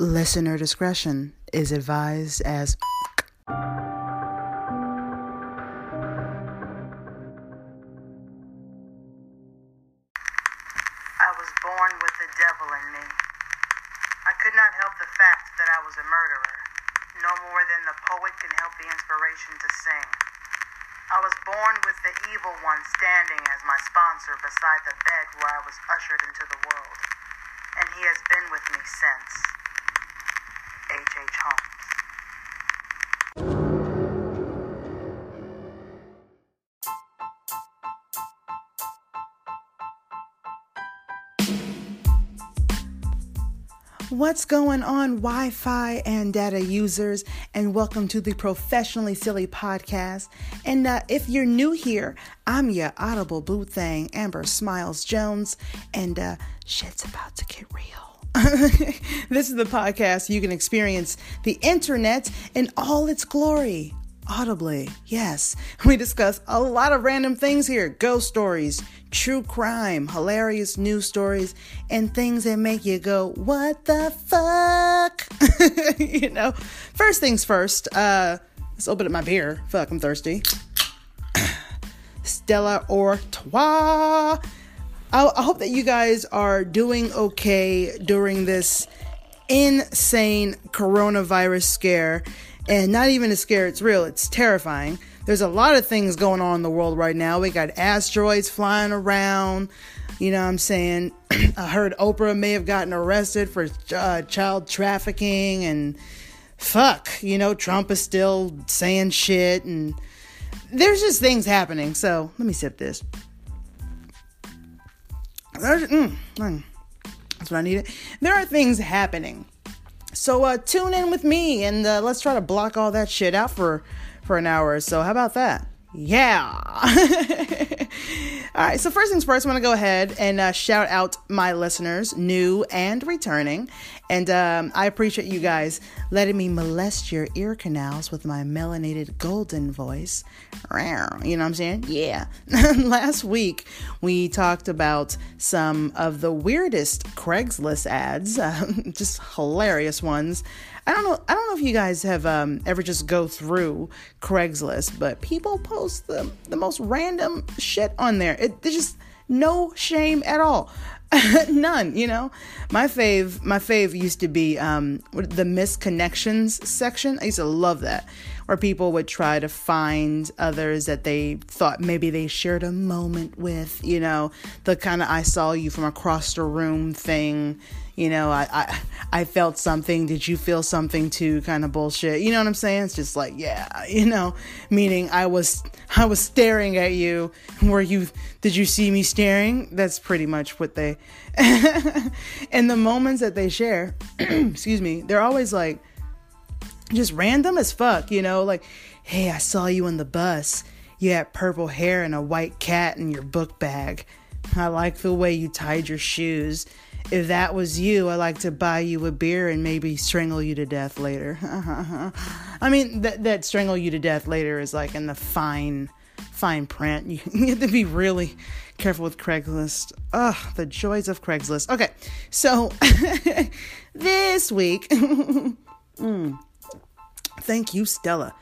Listener discretion is advised as. What's going on, Wi Fi and data users? And welcome to the Professionally Silly podcast. And uh, if you're new here, I'm your audible boo thing, Amber Smiles Jones, and uh, shit's about to get real. this is the podcast you can experience the internet in all its glory. Audibly, yes. We discuss a lot of random things here ghost stories, true crime, hilarious news stories, and things that make you go, What the fuck? you know, first things first, uh, let's open up my beer. Fuck, I'm thirsty. Stella Artois. I, I hope that you guys are doing okay during this insane coronavirus scare and not even a scare, it's real, it's terrifying. There's a lot of things going on in the world right now. We got asteroids flying around. You know what I'm saying? I heard Oprah may have gotten arrested for uh, child trafficking and fuck, you know, Trump is still saying shit and there's just things happening. So let me sip this. Mm, mm, that's what I needed. There are things happening. So uh, tune in with me and uh, let's try to block all that shit out for for an hour so. How about that? Yeah. all right. So first things first, I want to go ahead and uh, shout out my listeners, new and returning, and um, I appreciate you guys letting me molest your ear canals with my melanated golden voice. You know what I'm saying? Yeah. Last week, we talked about some of the weirdest Craigslist ads, uh, just hilarious ones. I don't know. I don't know if you guys have um, ever just go through Craigslist, but people post the the most random shit on there. It, there's just no shame at all. None, you know. My fave, my fave used to be um, the misconnections section. I used to love that, where people would try to find others that they thought maybe they shared a moment with. You know, the kind of "I saw you from across the room" thing. You know, I, I I felt something. Did you feel something too? Kind of bullshit. You know what I'm saying? It's just like, yeah, you know, meaning I was I was staring at you. Were you? Did you see me staring? That's pretty much what they. and the moments that they share, excuse me, they're always like just random as fuck. You know, like, hey, I saw you on the bus. You had purple hair and a white cat in your book bag. I like the way you tied your shoes if that was you, I'd like to buy you a beer and maybe strangle you to death later. I mean, that that strangle you to death later is like in the fine, fine print. You, you have to be really careful with Craigslist. Ugh, the joys of Craigslist. Okay, so this week, mm, thank you, Stella.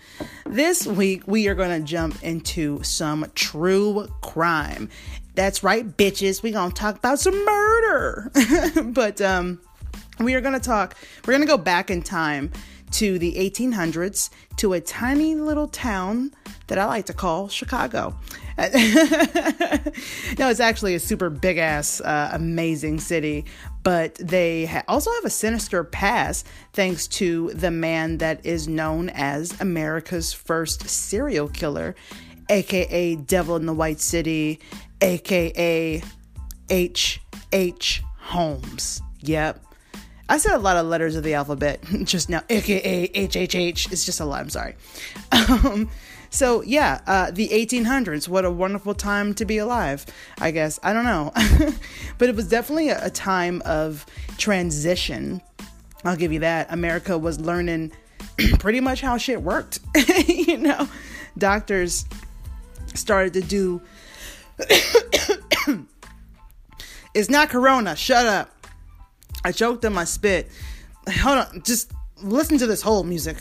This week we are going to jump into some true crime. That's right, bitches. We're going to talk about some murder. but um, we are going to talk, we're going to go back in time to the 1800s to a tiny little town that I like to call Chicago. no, it's actually a super big ass, uh, amazing city, but they ha- also have a sinister past thanks to the man that is known as America's first serial killer, aka Devil in the White City, aka H. H. Holmes. Yep. I said a lot of letters of the alphabet just now, aka HHH. It's just a lot, I'm sorry. Um, so, yeah, uh, the 1800s. What a wonderful time to be alive, I guess. I don't know. but it was definitely a, a time of transition. I'll give you that. America was learning pretty much how shit worked. you know, doctors started to do it's not corona. Shut up. I choked on my spit. hold on, just listen to this whole music.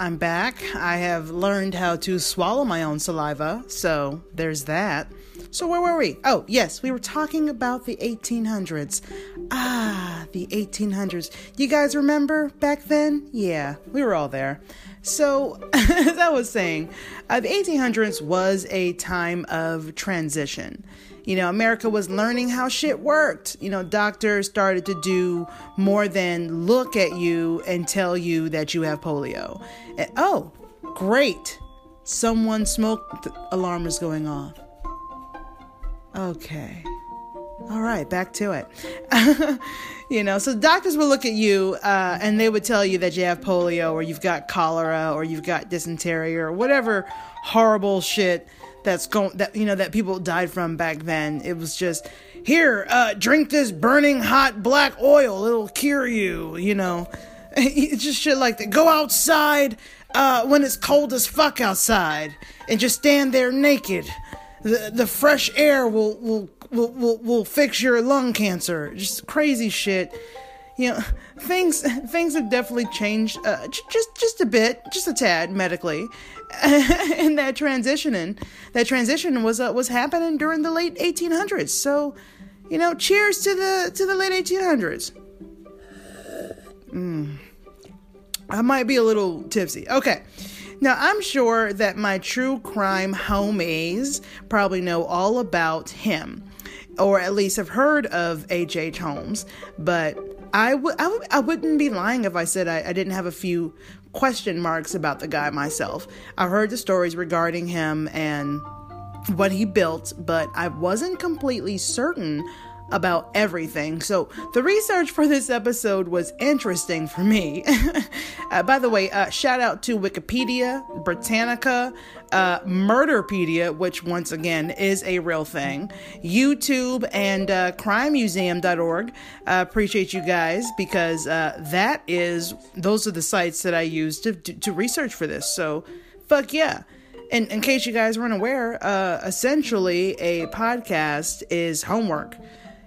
I'm back. I have learned how to swallow my own saliva, so there's that. So, where were we? Oh, yes, we were talking about the 1800s. Ah, the 1800s. You guys remember back then? Yeah, we were all there. So, as I was saying, uh, the 1800s was a time of transition. You know, America was learning how shit worked. You know, doctors started to do more than look at you and tell you that you have polio. And, oh, great. Someone smoked the alarm is going off. Okay. All right, back to it. you know, so doctors will look at you uh, and they would tell you that you have polio or you've got cholera or you've got dysentery or whatever horrible shit that's going that you know that people died from back then. It was just here, uh, drink this burning hot black oil. It'll cure you. You know, it's just shit like that. Go outside uh, when it's cold as fuck outside and just stand there naked. The the fresh air will will will will, will fix your lung cancer. Just crazy shit you know things things have definitely changed uh, just just a bit just a tad medically and that transitioning that transition was uh, was happening during the late 1800s so you know cheers to the to the late 1800s mm. i might be a little tipsy okay now, I'm sure that my true crime homies probably know all about him, or at least have heard of H.H. Holmes, but I would I w- I wouldn't be lying if I said I, I didn't have a few question marks about the guy myself. I heard the stories regarding him and what he built, but I wasn't completely certain about everything. So the research for this episode was interesting for me. uh, by the way, uh, shout out to Wikipedia, Britannica, uh, Murderpedia, which once again is a real thing, YouTube, and uh, CrimeMuseum.org. Uh, appreciate you guys because uh, that is those are the sites that I use to to, to research for this. So, fuck yeah. And in case you guys weren't aware, uh, essentially a podcast is homework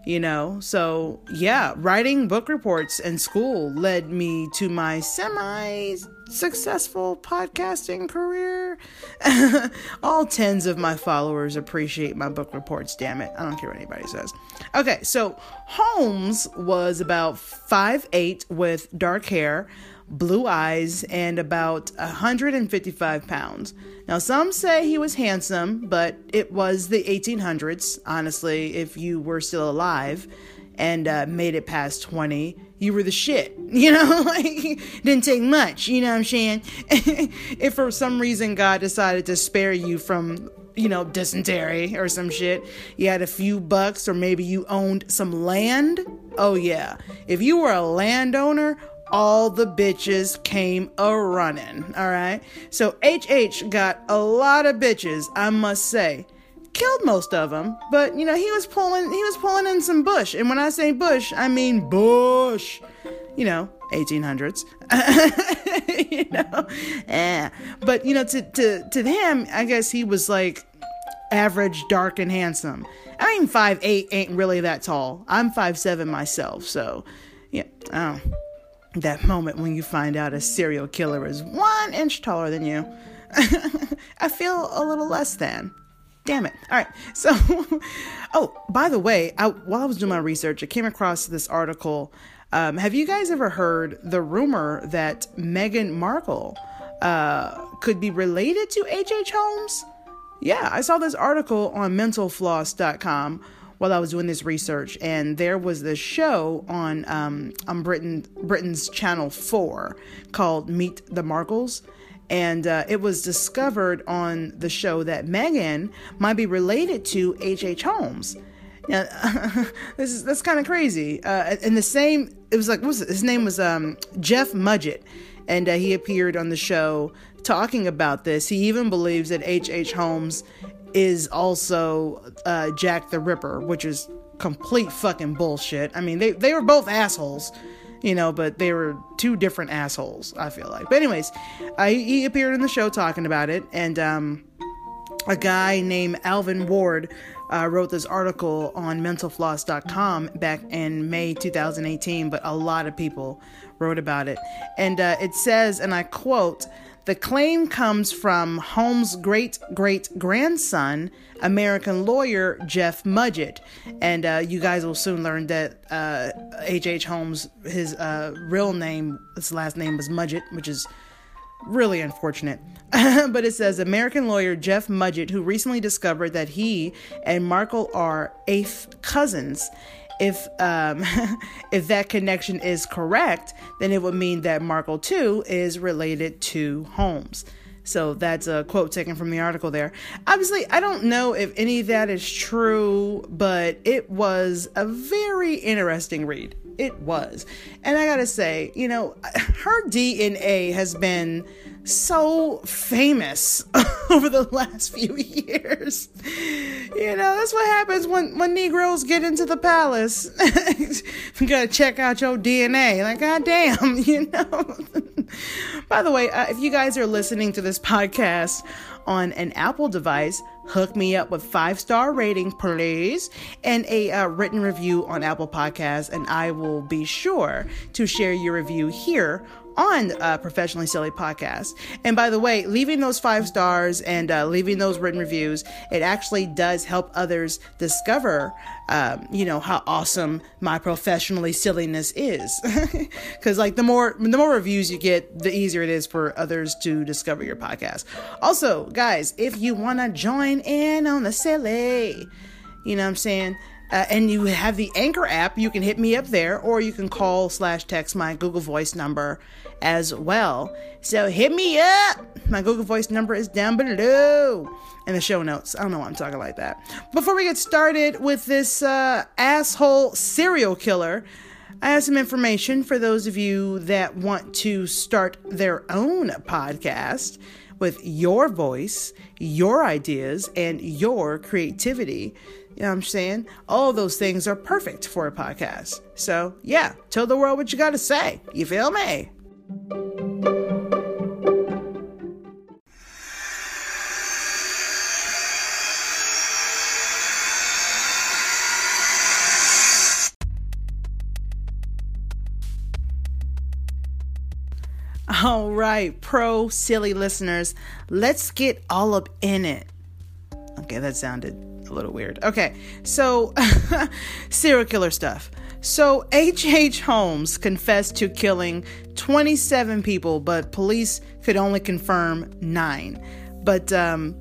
you know? So yeah writing book reports in school led me to my semi successful podcasting career. All tens of my followers appreciate my book reports damn it. I don't care what anybody says. Okay so holmes was about five eight with dark hair blue eyes, and about 155 pounds. Now, some say he was handsome, but it was the 1800s. Honestly, if you were still alive and uh, made it past 20, you were the shit. You know, like, didn't take much. You know what I'm saying? if for some reason God decided to spare you from you know, dysentery or some shit. You had a few bucks, or maybe you owned some land. Oh, yeah. If you were a landowner, all the bitches came a running. All right. So HH got a lot of bitches, I must say. Killed most of them, but you know he was pulling he was pulling in some bush, and when I say bush, I mean bush. You know, 1800s. you know, yeah. But you know, to to to him, I guess he was like average, dark, and handsome. I mean, five eight ain't really that tall. I'm five seven myself, so yeah. Oh that moment when you find out a serial killer is one inch taller than you. I feel a little less than. Damn it. All right. So, oh, by the way, I, while I was doing my research, I came across this article. Um, have you guys ever heard the rumor that Meghan Markle uh, could be related to H.H. Holmes? Yeah, I saw this article on mentalfloss.com while I was doing this research, and there was this show on um, on Britain Britain's Channel Four called Meet the Markles, and uh, it was discovered on the show that Meghan might be related to H. H. Holmes. Now, this is that's kind of crazy. Uh, and the same, it was like, what was it? His name was um, Jeff Mudgett, and uh, he appeared on the show talking about this. He even believes that H. H. Holmes is also uh, Jack the Ripper, which is complete fucking bullshit. I mean, they, they were both assholes. you know, but they were two different assholes, I feel like. But, anyways, uh, he, he appeared in the show talking about it, and um, a guy named Alvin Ward uh, wrote this article on mentalfloss.com back in May 2018, but a lot of people wrote about it. And uh, it says, and I quote, the claim comes from Holmes' great great grandson, American lawyer Jeff Mudgett. And uh, you guys will soon learn that H.H. Uh, Holmes, his uh, real name, his last name was Mudgett, which is really unfortunate. but it says American lawyer Jeff Mudgett, who recently discovered that he and Markle are eighth cousins if um, if that connection is correct, then it would mean that Markle too is related to Holmes. So that's a quote taken from the article there. Obviously, I don't know if any of that is true, but it was a very interesting read. It was. And I gotta say, you know, her DNA has been so famous over the last few years. You know, that's what happens when, when Negroes get into the palace. you gotta check out your DNA. Like, goddamn, you know. By the way, uh, if you guys are listening to this podcast on an Apple device, hook me up with five star rating, please, and a uh, written review on Apple Podcasts, and I will be sure to share your review here on uh, Professionally Silly Podcast. And by the way, leaving those five stars and uh, leaving those written reviews, it actually does help others discover, um, you know, how awesome my professionally silliness is. Because like the more the more reviews you get, the easier it is for others to discover your podcast. Also, guys, if you want to join in on the silly, you know what I'm saying uh, and you have the Anchor app, you can hit me up there, or you can call slash text my Google Voice number as well. So hit me up. My Google Voice number is down below in the show notes. I don't know why I'm talking like that. Before we get started with this uh, asshole serial killer, I have some information for those of you that want to start their own podcast with your voice, your ideas, and your creativity. You know what I'm saying? All those things are perfect for a podcast. So, yeah, tell the world what you got to say. You feel me? All right, pro silly listeners, let's get all up in it. Okay, that sounded a little weird. Okay, so serial killer stuff. So H.H. H. Holmes confessed to killing 27 people, but police could only confirm nine. But um,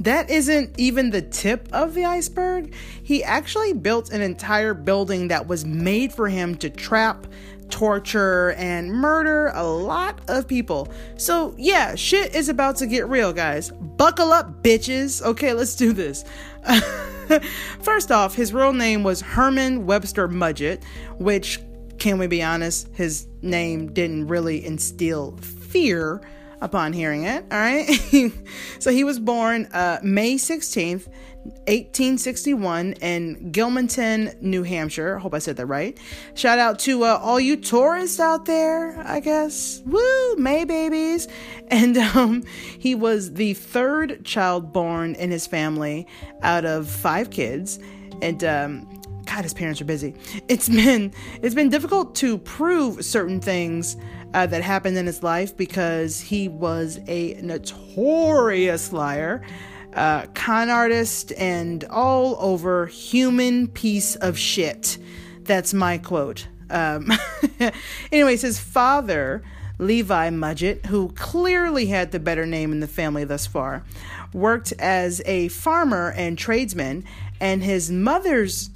that isn't even the tip of the iceberg. He actually built an entire building that was made for him to trap, torture, and murder a lot of people. So, yeah, shit is about to get real, guys. Buckle up, bitches. Okay, let's do this. First off, his real name was Herman Webster Mudgett, which, can we be honest, his name didn't really instill fear upon hearing it. All right. so he was born uh, May 16th, 1861 in Gilmanton, New Hampshire. Hope I said that right. Shout out to uh, all you tourists out there, I guess. Woo, May babies. And um, he was the third child born in his family out of five kids. And um, God, his parents are busy. It's been it's been difficult to prove certain things uh, that happened in his life because he was a notorious liar uh, con artist, and all over human piece of shit. That's my quote. Um, anyways, his father, Levi Mudgett, who clearly had the better name in the family thus far, worked as a farmer and tradesman, and his mother's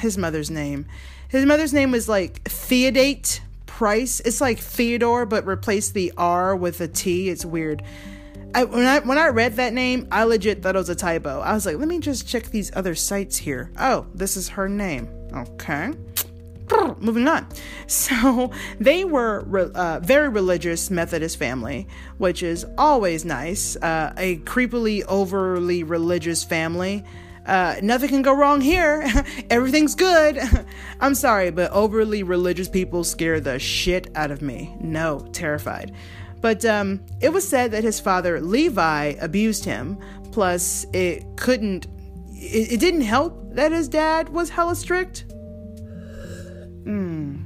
his mother's name, his mother's name was like Theodate Price. It's like Theodore, but replace the R with a T. It's weird. I, when I when I read that name, I legit thought it was a typo. I was like, let me just check these other sites here. Oh, this is her name. Okay. Moving on. So they were uh, very religious Methodist family, which is always nice. Uh, a creepily overly religious family Uh, nothing can go wrong here. Everything's good. I'm sorry, but overly religious people scare the shit out of me. No, terrified. But um, it was said that his father, Levi, abused him. Plus, it couldn't, it, it didn't help that his dad was hella strict. Hmm.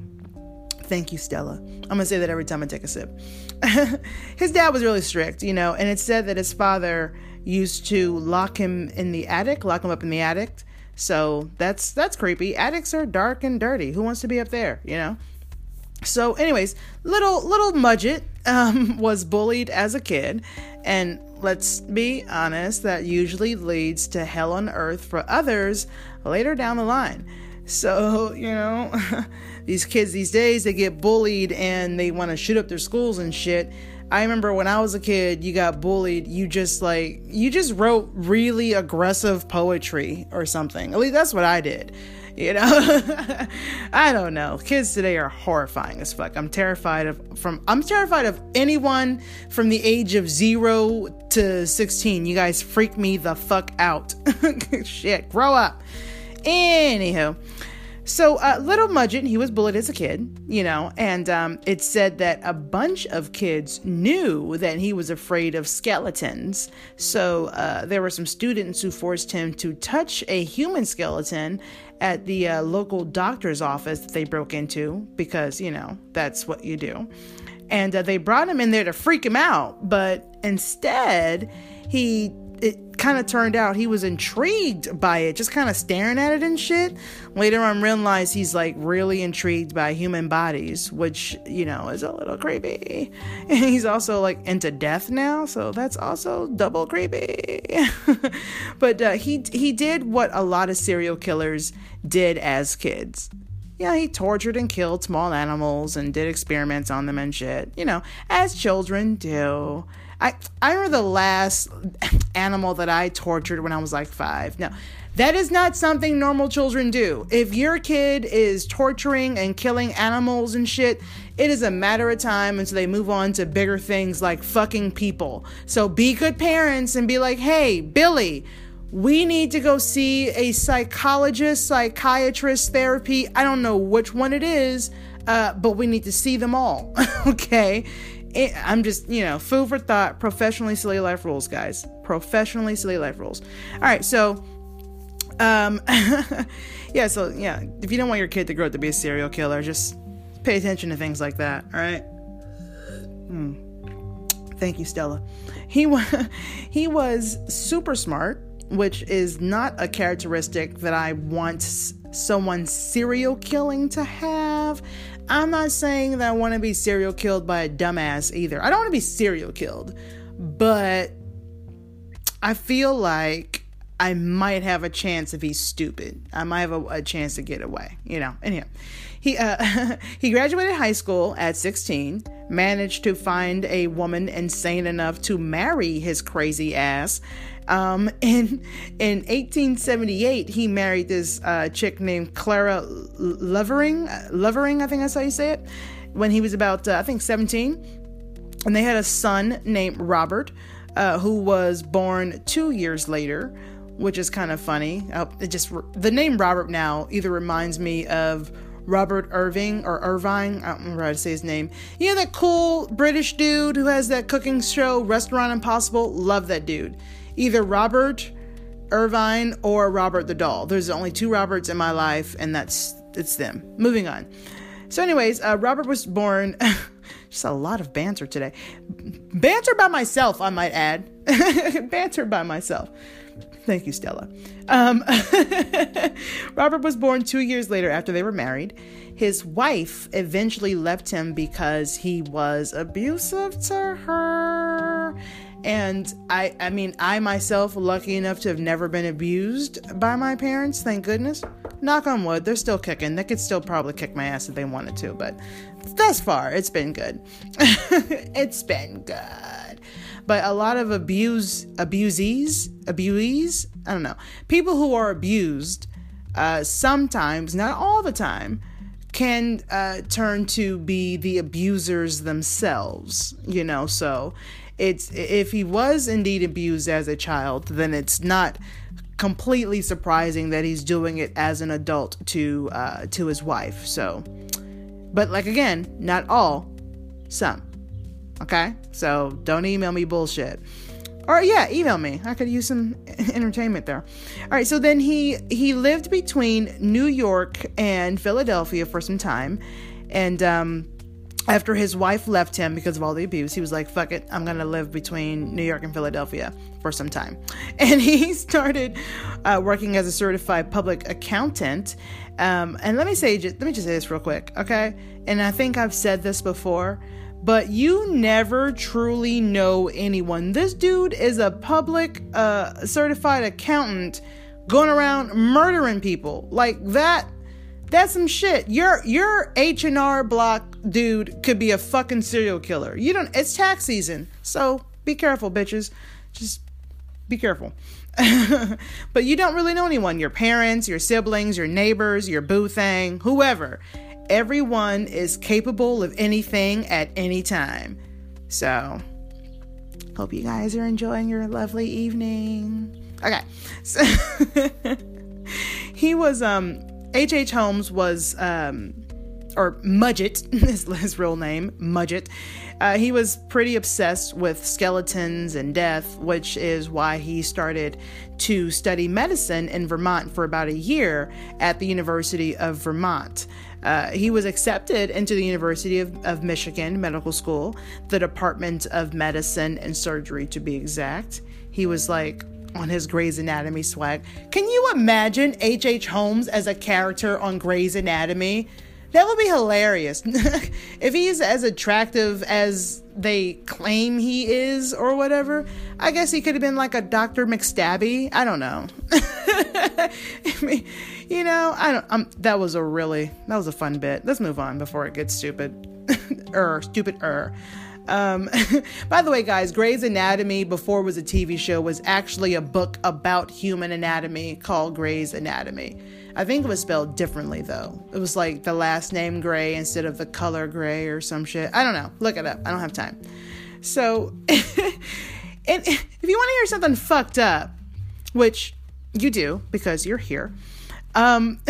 Thank you, Stella. I'm gonna say that every time I take a sip. his dad was really strict, you know, and it said that his father used to lock him in the attic, lock him up in the attic. So that's that's creepy. Attics are dark and dirty. Who wants to be up there, you know? So, anyways, little little Mudgett um, was bullied as a kid, and let's be honest, that usually leads to hell on earth for others later down the line. So, you know, these kids these days, they get bullied and they want to shoot up their schools and shit. I remember when I was a kid, you got bullied, you just like, you just wrote really aggressive poetry or something. At least that's what I did. You know, I don't know. Kids today are horrifying as fuck. I'm terrified of from. I'm terrified of anyone from the age of zero to sixteen. You guys freak me the fuck out. Shit, grow up. Anywho, so uh, little Mudgett, he was bullied as a kid, you know, and um, it said that a bunch of kids knew that he was afraid of skeletons. So uh, there were some students who forced him to touch a human skeleton at the uh, local doctor's office that they broke into because, you know, that's what you do. And uh, they brought him in there to freak him out, but instead, he it kind of turned out he was intrigued by it, just kind of staring at it and shit. Later on, realized he's like really intrigued by human bodies, which you know is a little creepy. And he's also like into death now, so that's also double creepy. but uh, he he did what a lot of serial killers did as kids. Yeah, he tortured and killed small animals and did experiments on them and shit. You know, as children do. I I remember the last animal that I tortured when I was like five. Now, that is not something normal children do. If your kid is torturing and killing animals and shit, it is a matter of time until they move on to bigger things like fucking people. So be good parents and be like, hey, Billy, we need to go see a psychologist, psychiatrist, therapy. I don't know which one it is, uh, but we need to see them all. okay? I'm just, you know, food for thought, professionally silly life rules, guys. Professionally silly life rules. All right, so um yeah, so yeah, if you don't want your kid to grow up to be a serial killer, just pay attention to things like that, all right? Hmm. Thank you, Stella. He was he was super smart, which is not a characteristic that I want someone serial killing to have. I'm not saying that I want to be serial killed by a dumbass either. I don't want to be serial killed, but I feel like I might have a chance if he's stupid. I might have a, a chance to get away, you know. Anyhow, he uh, he graduated high school at 16, managed to find a woman insane enough to marry his crazy ass, um, in in 1878, he married this uh, chick named Clara Lovering. Lovering, I think that's how you say it. When he was about, uh, I think, 17, and they had a son named Robert, uh, who was born two years later, which is kind of funny. Uh, it just the name Robert now either reminds me of Robert Irving or Irvine. I don't remember how to say his name. You know that cool British dude who has that cooking show, Restaurant Impossible? Love that dude either Robert Irvine or Robert the doll. There's only two Roberts in my life, and that's it's them. Moving on. So, anyways, uh, Robert was born. just a lot of banter today. Banter by myself, I might add. banter by myself. Thank you, Stella. Um, Robert was born two years later after they were married. His wife eventually left him because he was abusive to her and I, I mean, I myself, lucky enough to have never been abused by my parents, thank goodness. Knock on wood, they're still kicking. They could still probably kick my ass if they wanted to, but thus far, it's been good. it's been good. But a lot of abuse, abusees, abusees, I don't know, people who are abused, uh, sometimes, not all the time, can uh, turn to be the abusers themselves, you know. So it's if he was indeed abused as a child, then it's not completely surprising that he's doing it as an adult to uh, to his wife. So, but like again, not all, some. Okay, so don't email me bullshit. Or yeah, email me. I could use some entertainment there. All right, so then he he lived between New York and Philadelphia for some time, and um, after his wife left him because of all the abuse, he was like, fuck it, I'm gonna live between New York and Philadelphia for some time. And he started uh, working as a certified public accountant. Um, and let me say, let me just say this real quick, okay? And I think I've said this before, but you never truly know anyone. This dude is a public uh, certified accountant going around murdering people. Like that that's some shit. Your your H and R Block dude could be a fucking serial killer. You don't. It's tax season, so be careful, bitches. Just be careful. but you don't really know anyone. Your parents, your siblings, your neighbors, your boo thing, whoever. Everyone is capable of anything at any time. So, hope you guys are enjoying your lovely evening. Okay. So he was um H.H. H. Holmes was, um, or Mudgett, his, his real name, Mudgett. Uh, he was pretty obsessed with skeletons and death, which is why he started to study medicine in Vermont for about a year at the University of Vermont. Uh, he was accepted into the University of, of Michigan Medical School, the Department of Medicine and Surgery to be exact. He was like on his Grey's Anatomy swag. Can you imagine H.H. H. Holmes as a character on Grey's Anatomy? That would be hilarious. if he's as attractive as they claim he is or whatever, I guess he could have been like a Dr. McStabby. I don't know. I mean, you know, I don't um that was a really that was a fun bit. Let's move on before it gets stupid. er, stupid er. Um, by the way, guys, Grey's Anatomy, before it was a TV show, was actually a book about human anatomy called Grey's Anatomy. I think it was spelled differently though. It was like the last name Gray instead of the color gray or some shit. I don't know. Look it up. I don't have time. So, and if you want to hear something fucked up, which you do because you're here, um,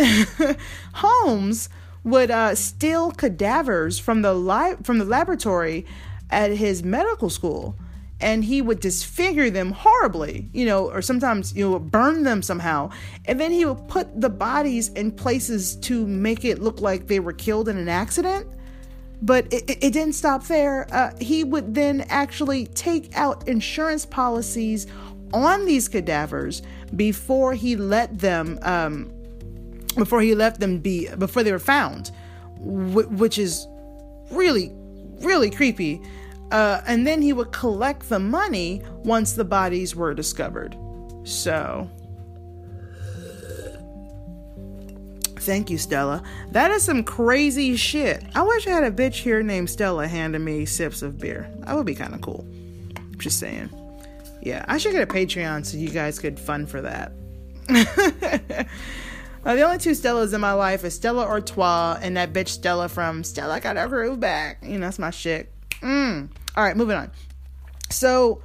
Holmes would uh, steal cadavers from the li- from the laboratory at his medical school and he would disfigure them horribly, you know, or sometimes, you know, burn them somehow. And then he would put the bodies in places to make it look like they were killed in an accident. But it, it didn't stop there. Uh, he would then actually take out insurance policies on these cadavers before he let them, um, before he left them be, before they were found, which is really, really creepy uh, and then he would collect the money once the bodies were discovered. So, thank you, Stella. That is some crazy shit. I wish I had a bitch here named Stella handing me sips of beer. That would be kind of cool. I'm Just saying. Yeah, I should get a Patreon so you guys could fund for that. Uh, the only two Stellas in my life is Stella Artois and that bitch Stella from Stella Got Her Groove Back. You know, that's my shit. Mm. All right, moving on. So,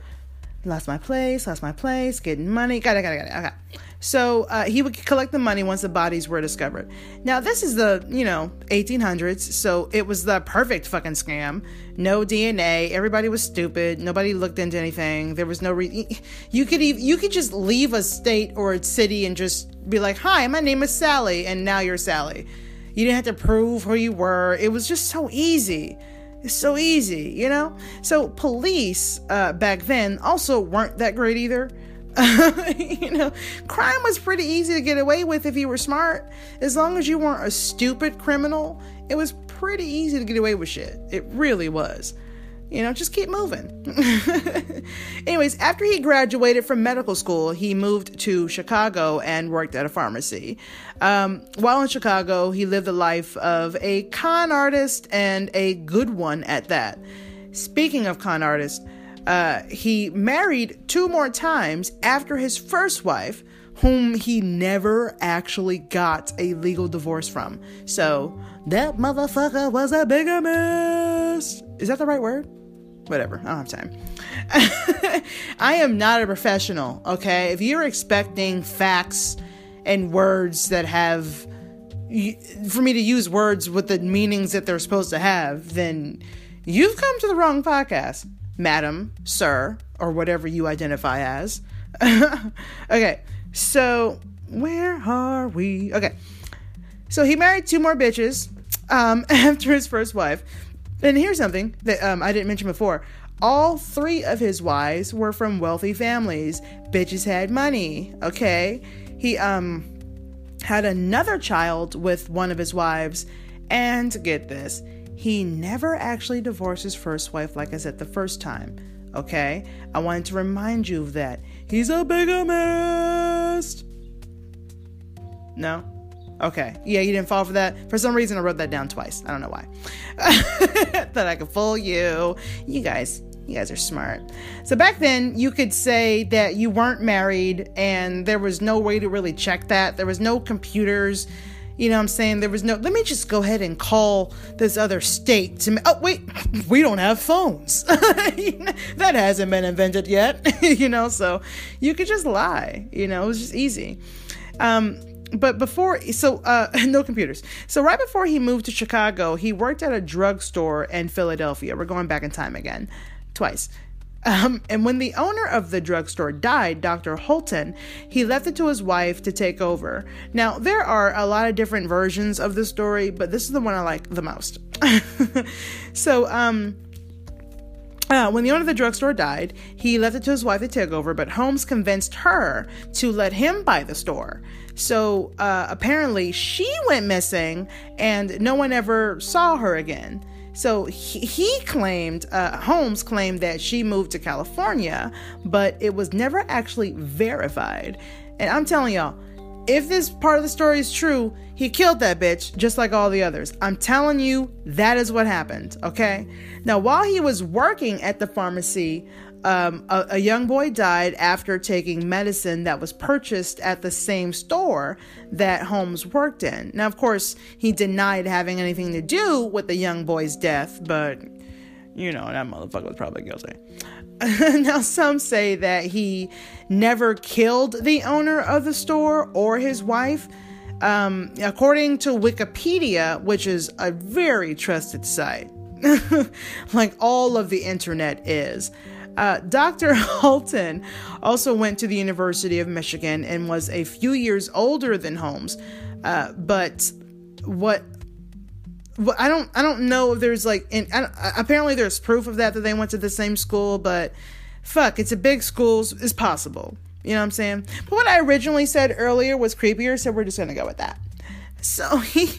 lost my place, lost my place, getting money. Got it, got it, got it. Okay. So uh, he would collect the money once the bodies were discovered. Now this is the you know 1800s, so it was the perfect fucking scam. No DNA. Everybody was stupid. Nobody looked into anything. There was no re- you could even, you could just leave a state or a city and just be like, "Hi, my name is Sally," and now you're Sally. You didn't have to prove who you were. It was just so easy. It's so easy, you know? So, police uh, back then also weren't that great either. you know, crime was pretty easy to get away with if you were smart. As long as you weren't a stupid criminal, it was pretty easy to get away with shit. It really was you know, just keep moving. Anyways, after he graduated from medical school, he moved to Chicago and worked at a pharmacy. Um, while in Chicago, he lived the life of a con artist and a good one at that. Speaking of con artists, uh, he married two more times after his first wife, whom he never actually got a legal divorce from. So, that motherfucker was a bigamist. Is that the right word? Whatever. I don't have time. I am not a professional, okay? If you're expecting facts and words that have for me to use words with the meanings that they're supposed to have, then you've come to the wrong podcast, madam, sir, or whatever you identify as. okay, so where are we? Okay, so he married two more bitches um, after his first wife. And here's something that um, I didn't mention before. All three of his wives were from wealthy families. Bitches had money, okay? He um had another child with one of his wives, and get this, he never actually divorced his first wife like I said the first time. Okay? I wanted to remind you of that. He's a bigamist. No? Okay. Yeah, you didn't fall for that. For some reason, I wrote that down twice. I don't know why. that I could fool you. You guys, you guys are smart. So back then, you could say that you weren't married and there was no way to really check that. There was no computers. You know what I'm saying? There was no, let me just go ahead and call this other state to. Oh, wait, we don't have phones. that hasn't been invented yet, you know? So you could just lie, you know? It was just easy. Um, but before so uh no computers so right before he moved to chicago he worked at a drugstore in philadelphia we're going back in time again twice um, and when the owner of the drugstore died, Dr. Holton, he left it to his wife to take over. Now, there are a lot of different versions of the story, but this is the one I like the most. so, um, uh, when the owner of the drugstore died, he left it to his wife to take over, but Holmes convinced her to let him buy the store. So uh, apparently, she went missing and no one ever saw her again. So he, he claimed, uh, Holmes claimed that she moved to California, but it was never actually verified. And I'm telling y'all, if this part of the story is true, he killed that bitch just like all the others. I'm telling you, that is what happened, okay? Now, while he was working at the pharmacy, um, a, a, young boy died after taking medicine that was purchased at the same store that Holmes worked in. Now, of course, he denied having anything to do with the young boy's death, but you know, that motherfucker was probably guilty. now, some say that he never killed the owner of the store or his wife. Um, according to Wikipedia, which is a very trusted site, like all of the internet is. Uh, Dr. Holton also went to the University of Michigan and was a few years older than Holmes. Uh, but what well, I don't I don't know if there's like apparently there's proof of that that they went to the same school, but fuck, it's a big school, it's possible. You know what I'm saying? But what I originally said earlier was creepier, so we're just gonna go with that. So he,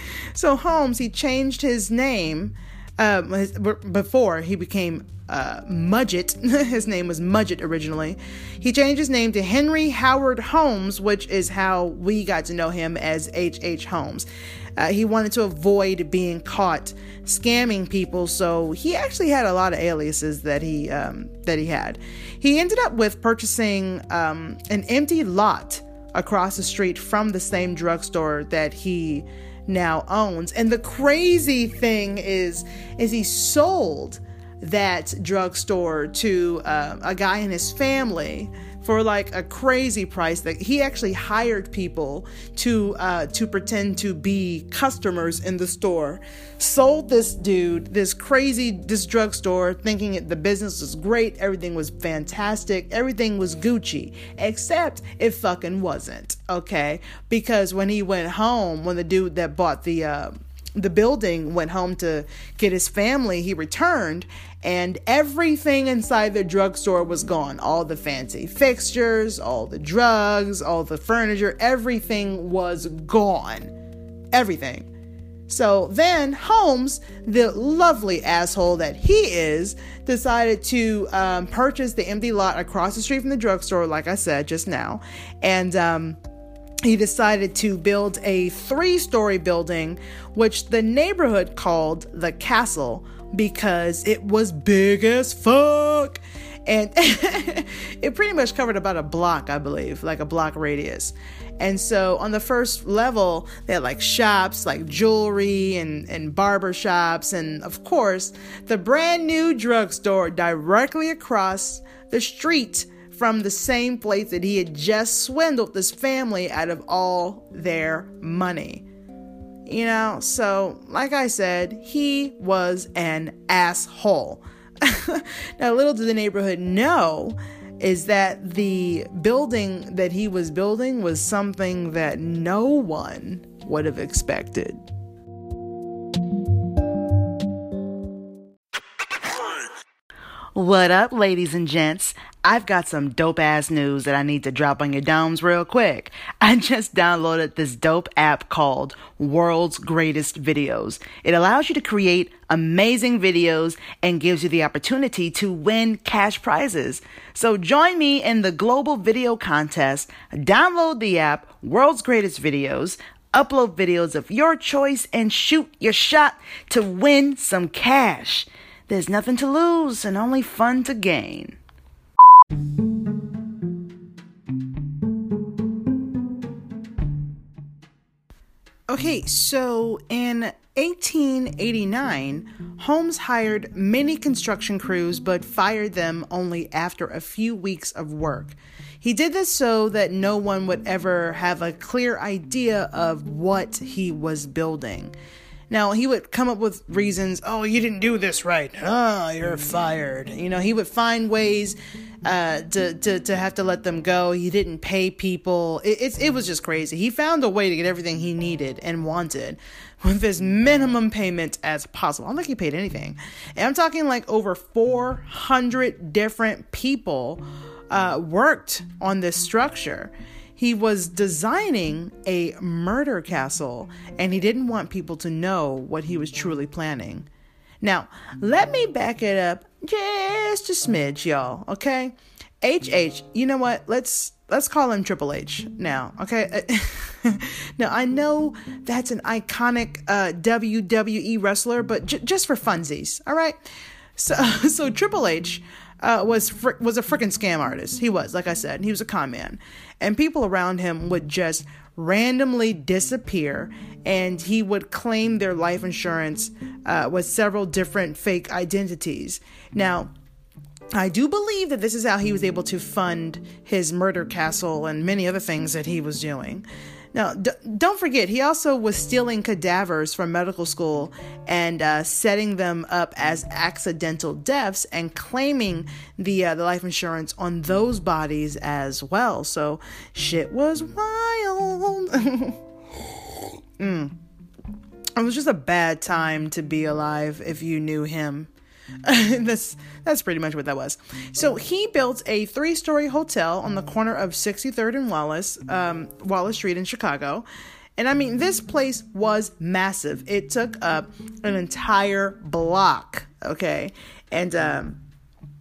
so Holmes, he changed his name um, his, before he became uh, Mudgett. his name was Mudgett originally. He changed his name to Henry Howard Holmes, which is how we got to know him as H.H. H. Holmes. Uh, he wanted to avoid being caught scamming people, so he actually had a lot of aliases that he um, that he had. He ended up with purchasing um, an empty lot across the street from the same drugstore that he now owns. And the crazy thing is, is he sold that drugstore to uh, a guy in his family for like a crazy price that he actually hired people to uh, to pretend to be customers in the store. Sold this dude this crazy this drugstore thinking it, the business was great everything was fantastic everything was gucci except it fucking wasn't okay? Because when he went home when the dude that bought the uh, the building went home to get his family he returned and everything inside the drugstore was gone. All the fancy fixtures, all the drugs, all the furniture, everything was gone. Everything. So then Holmes, the lovely asshole that he is, decided to um, purchase the empty lot across the street from the drugstore, like I said just now. And um, he decided to build a three story building, which the neighborhood called the castle because it was big as fuck. and it pretty much covered about a block, I believe, like a block radius. And so on the first level, they had like shops, like jewelry and, and barber shops, and of course, the brand new drugstore directly across the street from the same place that he had just swindled this family out of all their money. You know, so like I said, he was an asshole. now, little did the neighborhood know is that the building that he was building was something that no one would have expected. What up, ladies and gents? I've got some dope ass news that I need to drop on your domes real quick. I just downloaded this dope app called World's Greatest Videos. It allows you to create amazing videos and gives you the opportunity to win cash prizes. So join me in the global video contest. Download the app World's Greatest Videos upload videos of your choice and shoot your shot to win some cash. There's nothing to lose and only fun to gain. Okay, so in 1889, Holmes hired many construction crews but fired them only after a few weeks of work. He did this so that no one would ever have a clear idea of what he was building. Now, he would come up with reasons, oh, you didn't do this right. Oh, you're fired. You know, he would find ways uh, to, to, to have to let them go. He didn't pay people. It, it, it was just crazy. He found a way to get everything he needed and wanted with as minimum payment as possible. I don't think he paid anything. And I'm talking like over 400 different people uh, worked on this structure he was designing a murder castle and he didn't want people to know what he was truly planning. Now, let me back it up just a smidge, y'all, okay? HH, you know what? Let's let's call him Triple H now, okay? now I know that's an iconic uh, WWE wrestler, but j- just for funsies, all right? So so Triple H uh, was fr- was a freaking scam artist. He was, like I said, he was a con man, and people around him would just randomly disappear, and he would claim their life insurance uh, with several different fake identities. Now. I do believe that this is how he was able to fund his murder castle and many other things that he was doing. Now, d- don't forget, he also was stealing cadavers from medical school and uh, setting them up as accidental deaths and claiming the uh, the life insurance on those bodies as well. So shit was wild. mm. It was just a bad time to be alive if you knew him. that's that's pretty much what that was. So he built a three-story hotel on the corner of 63rd and Wallace, um, Wallace Street in Chicago. And I mean, this place was massive. It took up an entire block. Okay, and um,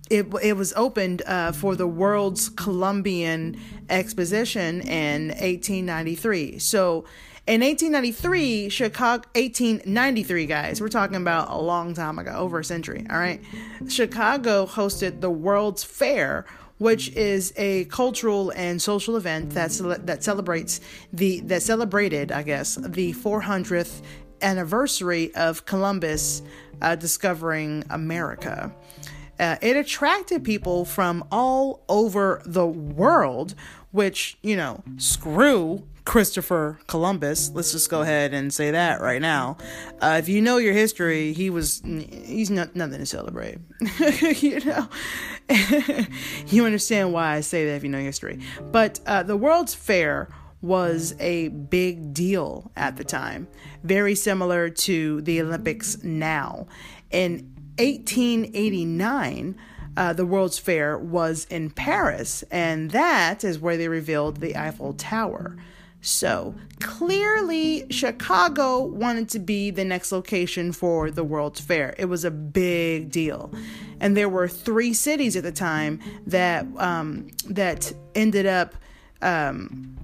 it it was opened uh, for the World's Columbian Exposition in 1893. So in 1893, Chicago, 1893, guys, we're talking about a long time ago, over a century, all right? Chicago hosted the World's Fair, which is a cultural and social event that that celebrates the that celebrated, I guess, the 400th anniversary of Columbus uh, discovering America. Uh, it attracted people from all over the world, which you know, screw Christopher Columbus. Let's just go ahead and say that right now. Uh, if you know your history, he was he's not, nothing to celebrate. you know, you understand why I say that if you know history. But uh, the World's Fair was a big deal at the time, very similar to the Olympics now. In 1889. Uh, the World's Fair was in Paris, and that is where they revealed the Eiffel Tower. So clearly, Chicago wanted to be the next location for the World's Fair. It was a big deal, and there were three cities at the time that um, that ended up um,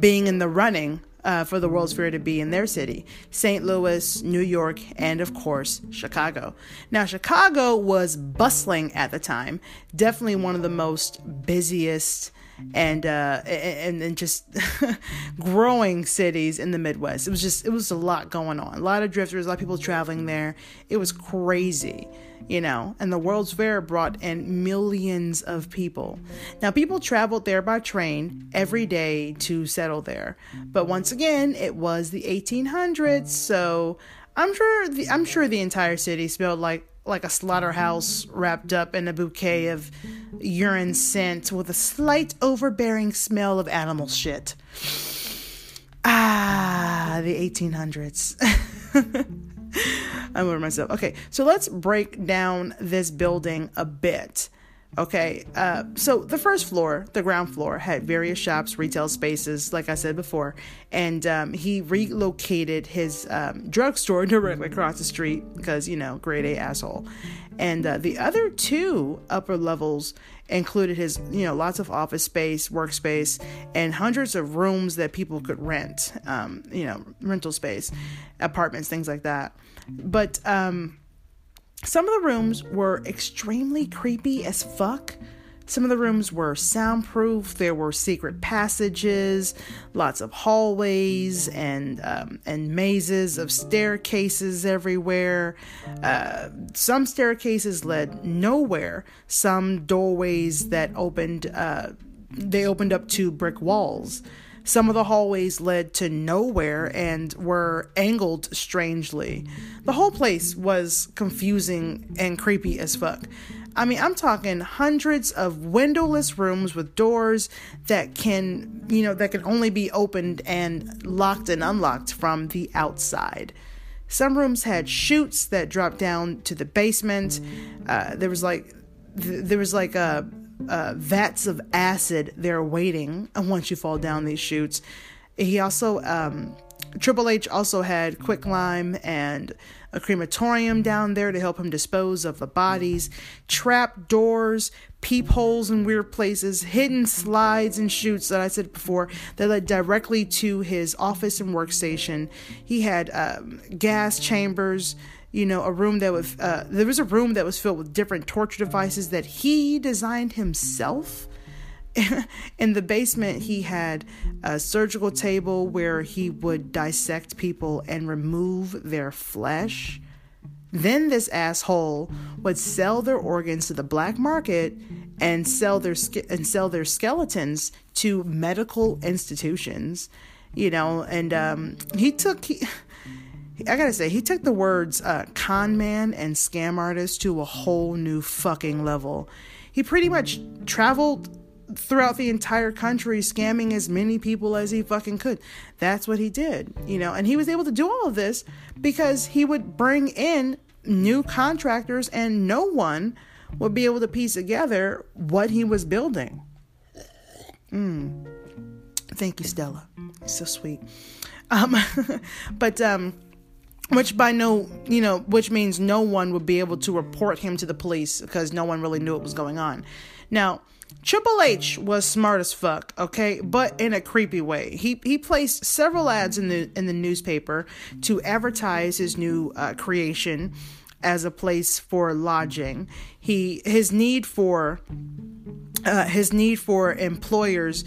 being in the running uh, for the World's Fair to be in their city St. Louis, New York, and of course, Chicago. Now, Chicago was bustling at the time, definitely one of the most busiest and uh and, and just growing cities in the midwest. It was just it was a lot going on. A lot of drifters a lot of people traveling there. It was crazy you know, and the World's Fair brought in millions of people. Now, people traveled there by train every day to settle there, but once again, it was the 1800s, so I'm sure the I'm sure the entire city smelled like like a slaughterhouse wrapped up in a bouquet of urine scent with a slight overbearing smell of animal shit. Ah, the 1800s. I'm over myself. Okay, so let's break down this building a bit. Okay, uh, so the first floor, the ground floor, had various shops, retail spaces, like I said before, and um, he relocated his um, drugstore directly across the street because, you know, grade A asshole. And uh, the other two upper levels included his, you know, lots of office space, workspace, and hundreds of rooms that people could rent, um, you know, rental space, apartments, things like that. But um, some of the rooms were extremely creepy as fuck. Some of the rooms were soundproof. There were secret passages, lots of hallways, and um, and mazes of staircases everywhere. Uh, some staircases led nowhere. Some doorways that opened uh, they opened up to brick walls. Some of the hallways led to nowhere and were angled strangely. The whole place was confusing and creepy as fuck. I mean, I'm talking hundreds of windowless rooms with doors that can, you know, that can only be opened and locked and unlocked from the outside. Some rooms had chutes that dropped down to the basement. Uh, there was like, th- there was like a uh, vats of acid there waiting once you fall down these chutes. He also, um, Triple H also had quicklime and a crematorium down there to help him dispose of the bodies, trap doors, peepholes in weird places, hidden slides and chutes that I said before that led directly to his office and workstation. He had um, gas chambers, you know, a room that was, uh, there was a room that was filled with different torture devices that he designed himself. in the basement, he had a surgical table where he would dissect people and remove their flesh. Then this asshole would sell their organs to the black market and sell their and sell their skeletons to medical institutions. You know, and um, he took. He, I gotta say, he took the words uh, con man and scam artist to a whole new fucking level. He pretty much traveled throughout the entire country scamming as many people as he fucking could. That's what he did, you know, and he was able to do all of this because he would bring in new contractors and no one would be able to piece together what he was building. Mm. Thank you, Stella. So sweet. Um, but um, which by no you know which means no one would be able to report him to the police because no one really knew what was going on now Triple H was smart as fuck, okay, but in a creepy way. He he placed several ads in the in the newspaper to advertise his new uh, creation as a place for lodging. He his need for uh, his need for employers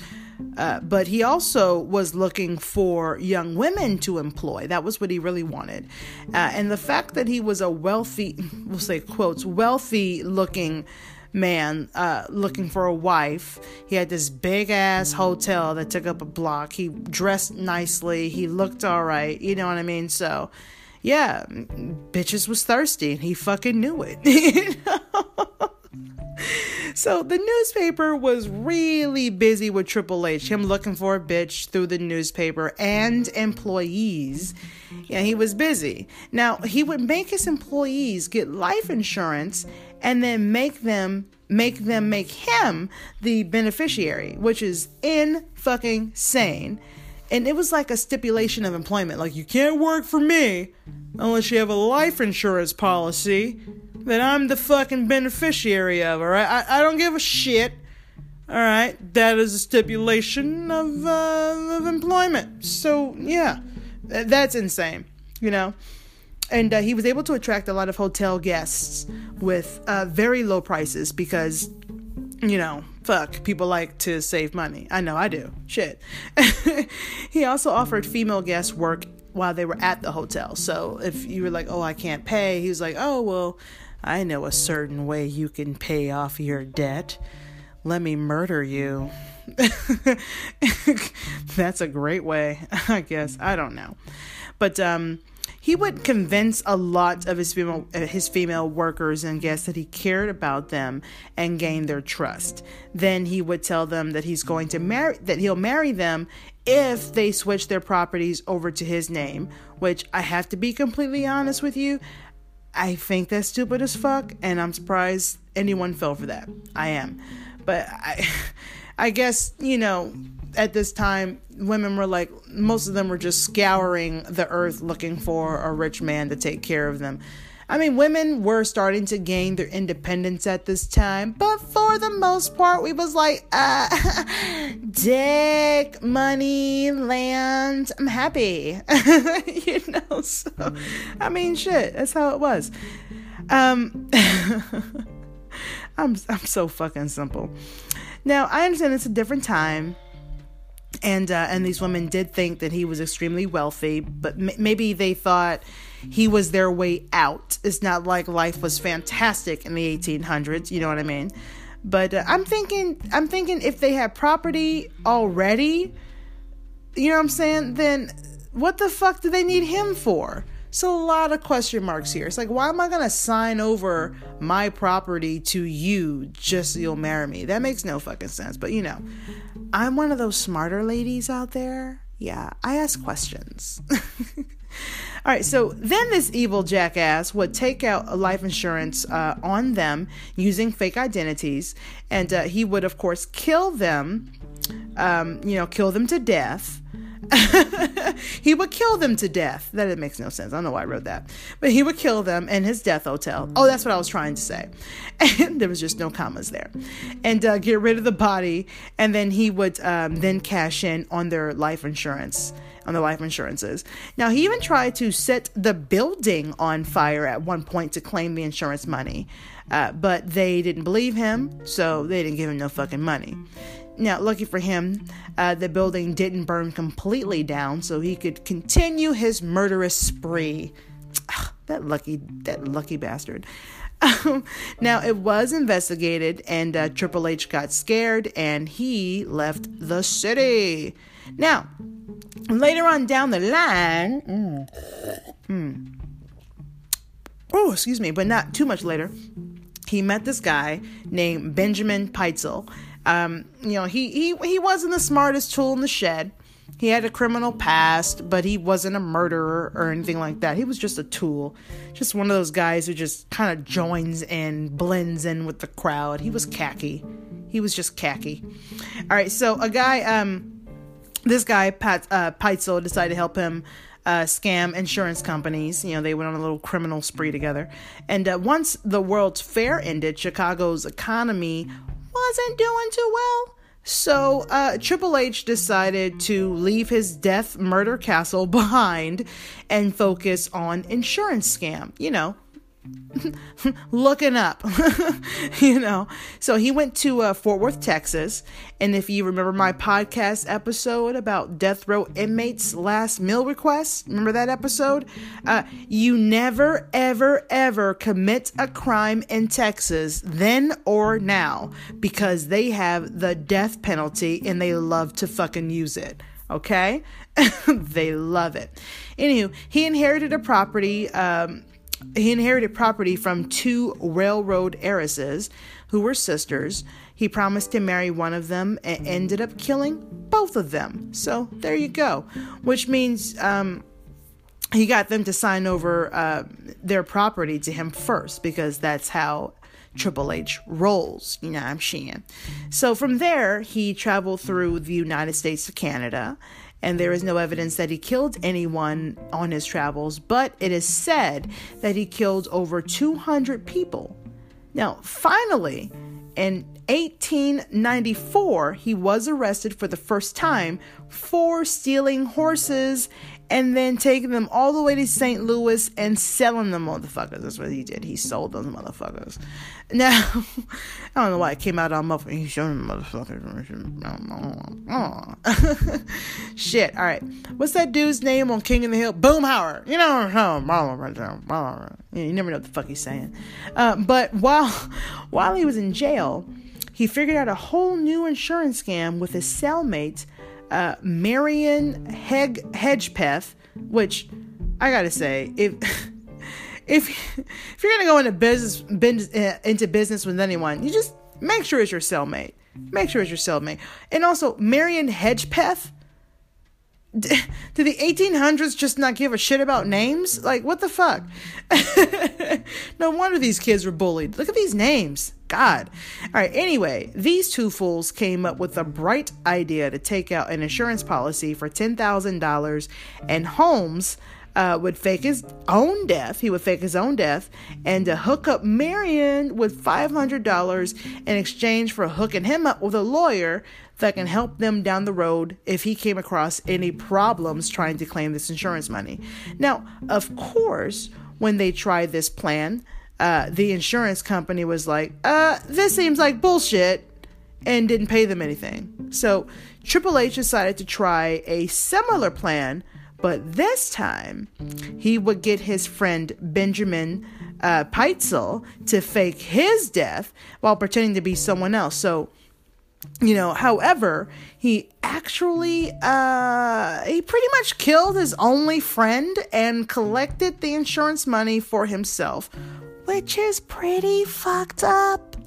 uh, but he also was looking for young women to employ. That was what he really wanted. Uh, and the fact that he was a wealthy, we'll say quotes, wealthy looking man uh, looking for a wife. He had this big ass hotel that took up a block. He dressed nicely. He looked all right. You know what I mean? So, yeah, bitches was thirsty and he fucking knew it. you know? So the newspaper was really busy with Triple H, him looking for a bitch through the newspaper and employees. Yeah, he was busy. Now, he would make his employees get life insurance and then make them make them make him the beneficiary, which is in fucking sane. And it was like a stipulation of employment. Like, you can't work for me unless you have a life insurance policy that I'm the fucking beneficiary of, alright? I, I don't give a shit All right, that is a stipulation of uh, of employment. So yeah, that's insane, you know. And uh, he was able to attract a lot of hotel guests with uh, very low prices because, you know, fuck, people like to save money. I know I do. Shit. he also offered female guests work while they were at the hotel. So if you were like, oh, I can't pay, he was like, oh, well, I know a certain way you can pay off your debt let me murder you. That's a great way, I guess. I don't know. But um he would convince a lot of his female his female workers and guests that he cared about them and gain their trust. Then he would tell them that he's going to marry that he'll marry them if they switch their properties over to his name, which I have to be completely honest with you, I think that's stupid as fuck and I'm surprised anyone fell for that. I am. But I, I guess you know, at this time, women were like most of them were just scouring the earth looking for a rich man to take care of them. I mean, women were starting to gain their independence at this time, but for the most part, we was like, uh, dick, money, land, I'm happy. you know, so, I mean, shit, that's how it was. Um, I'm I'm so fucking simple. Now I understand it's a different time, and uh, and these women did think that he was extremely wealthy, but m- maybe they thought he was their way out. It's not like life was fantastic in the 1800s. You know what I mean? But uh, I'm thinking I'm thinking if they had property already, you know what I'm saying? Then what the fuck do they need him for? So a lot of question marks here. It's like, why am I gonna sign over my property to you just so you'll marry me? That makes no fucking sense. But you know, I'm one of those smarter ladies out there. Yeah, I ask questions. All right, so then this evil jackass would take out life insurance uh, on them using fake identities, and uh, he would, of course, kill them. Um, you know, kill them to death. he would kill them to death. That it makes no sense. I don't know why I wrote that. But he would kill them in his death hotel. Oh, that's what I was trying to say. And there was just no commas there. And uh, get rid of the body. And then he would um, then cash in on their life insurance, on the life insurances. Now, he even tried to set the building on fire at one point to claim the insurance money. Uh, but they didn't believe him, so they didn't give him no fucking money. Now, lucky for him, uh, the building didn't burn completely down, so he could continue his murderous spree. Ugh, that lucky, that lucky bastard. now, it was investigated, and uh, Triple H got scared, and he left the city. Now, later on down the line, mm, hmm, oh, excuse me, but not too much later, he met this guy named Benjamin Pitezel. um, you know, he, he he wasn't the smartest tool in the shed. He had a criminal past, but he wasn't a murderer or anything like that. He was just a tool, just one of those guys who just kind of joins in, blends in with the crowd. He was khaki. He was just khaki. All right, so a guy, um, this guy Pat uh, Pitezel decided to help him uh, scam insurance companies. You know, they went on a little criminal spree together. And uh, once the World's Fair ended, Chicago's economy wasn't doing too well. So uh, Triple H decided to leave his death murder castle behind and focus on insurance scam. You know, looking up, you know. So he went to uh, Fort Worth, Texas. And if you remember my podcast episode about death row inmates' last meal requests, remember that episode? Uh, you never, ever, ever commit a crime in Texas, then or now, because they have the death penalty and they love to fucking use it. Okay? they love it. Anywho, he inherited a property. Um, he inherited property from two railroad heiresses who were sisters. He promised to marry one of them and ended up killing both of them. So there you go. Which means um, he got them to sign over uh, their property to him first because that's how Triple H rolls. You know I'm saying? So from there, he traveled through the United States to Canada and there is no evidence that he killed anyone on his travels, but it is said that he killed over 200 people. Now, finally, In 1894, he was arrested for the first time for stealing horses and then taking them all the way to St. Louis and selling them motherfuckers. That's what he did. He sold those motherfuckers. Now, I don't know why it came out on motherfuckers. He showed them motherfuckers. Shit. All right. What's that dude's name on King of the Hill? Boomhauer. You know, you never know what the fuck he's saying. Uh, but while while he was in jail, he figured out a whole new insurance scam with his cellmate uh, Marion Heg- Hedgepeth, which I gotta say, if if if you're gonna go into business, uh, into business with anyone, you just make sure it's your cellmate. Make sure it's your cellmate, and also Marion Hedgepeth. Did the 1800s just not give a shit about names? Like, what the fuck? no wonder these kids were bullied. Look at these names. God. All right, anyway, these two fools came up with a bright idea to take out an insurance policy for $10,000, and Holmes uh, would fake his own death. He would fake his own death and to hook up Marion with $500 in exchange for hooking him up with a lawyer that can help them down the road if he came across any problems trying to claim this insurance money. Now, of course, when they tried this plan, uh, the insurance company was like, uh, this seems like bullshit, and didn't pay them anything. So Triple H decided to try a similar plan, but this time he would get his friend Benjamin uh, Pitezel to fake his death while pretending to be someone else. So you know however he actually uh he pretty much killed his only friend and collected the insurance money for himself which is pretty fucked up.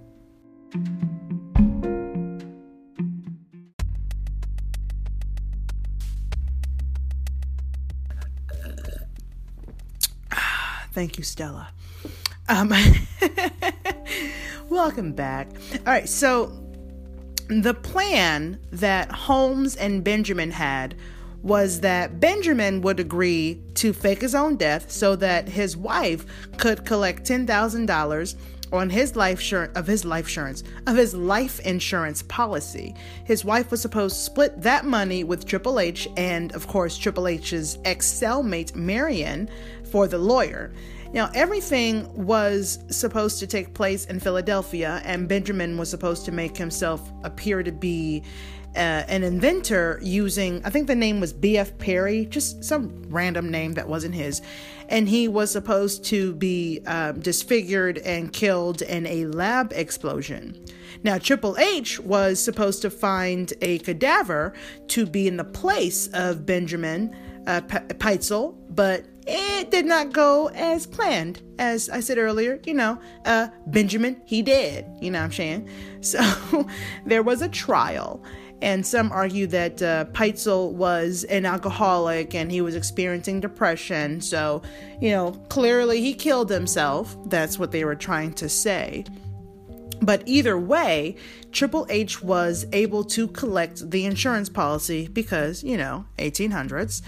Thank you, Stella. Um, welcome back. All right, so the plan that Holmes and Benjamin had was that Benjamin would agree to fake his own death so that his wife could collect $10,000 on his life insurance of his life insurance of his life insurance policy. His wife was supposed to split that money with Triple H and of course Triple H's ex-cellmate Marion for the lawyer. Now, everything was supposed to take place in Philadelphia, and Benjamin was supposed to make himself appear to be uh, an inventor using, I think the name was B.F. Perry, just some random name that wasn't his. And he was supposed to be um, disfigured and killed in a lab explosion. Now, Triple H was supposed to find a cadaver to be in the place of Benjamin uh, P- Pitezel, but it did not go as planned. As I said earlier, you know, uh, Benjamin, he did. You know what I'm saying? So there was a trial, and some argue that uh, Pitezel was an alcoholic and he was experiencing depression. So, you know, clearly he killed himself. That's what they were trying to say. But either way, Triple H was able to collect the insurance policy because, you know, 1800s.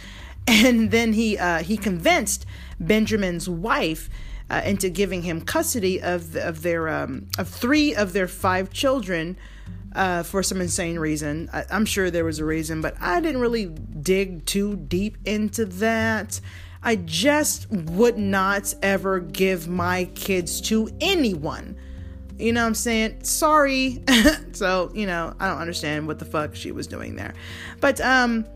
And then he uh, he convinced Benjamin's wife uh, into giving him custody of of their um, of three of their five children uh, for some insane reason. I, am sure there was a reason, but I didn't really dig too deep into that. I just would not ever give my kids to anyone. You know what I'm saying? Sorry. so, you know, I don't understand what the fuck she was doing there. But um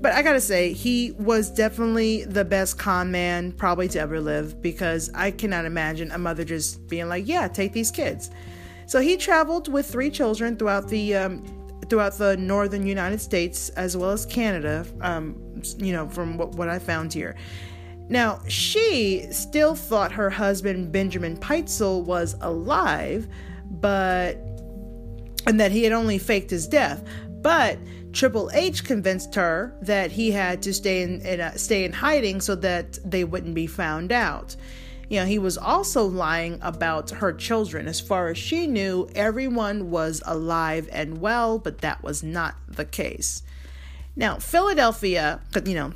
but I gotta say, he was definitely the best con man probably to ever live because I cannot imagine a mother just being like, "Yeah, take these kids." So he traveled with three children throughout the um, throughout the northern United States as well as Canada. Um, you know, from what, what I found here. Now, she still thought her husband Benjamin Pitezel was alive, but and that he had only faked his death. But Triple H convinced her that he had to stay in, in a, stay in hiding so that they wouldn't be found out. You know, he was also lying about her children. As far as she knew, everyone was alive and well, but that was not the case. Now, Philadelphia, you know,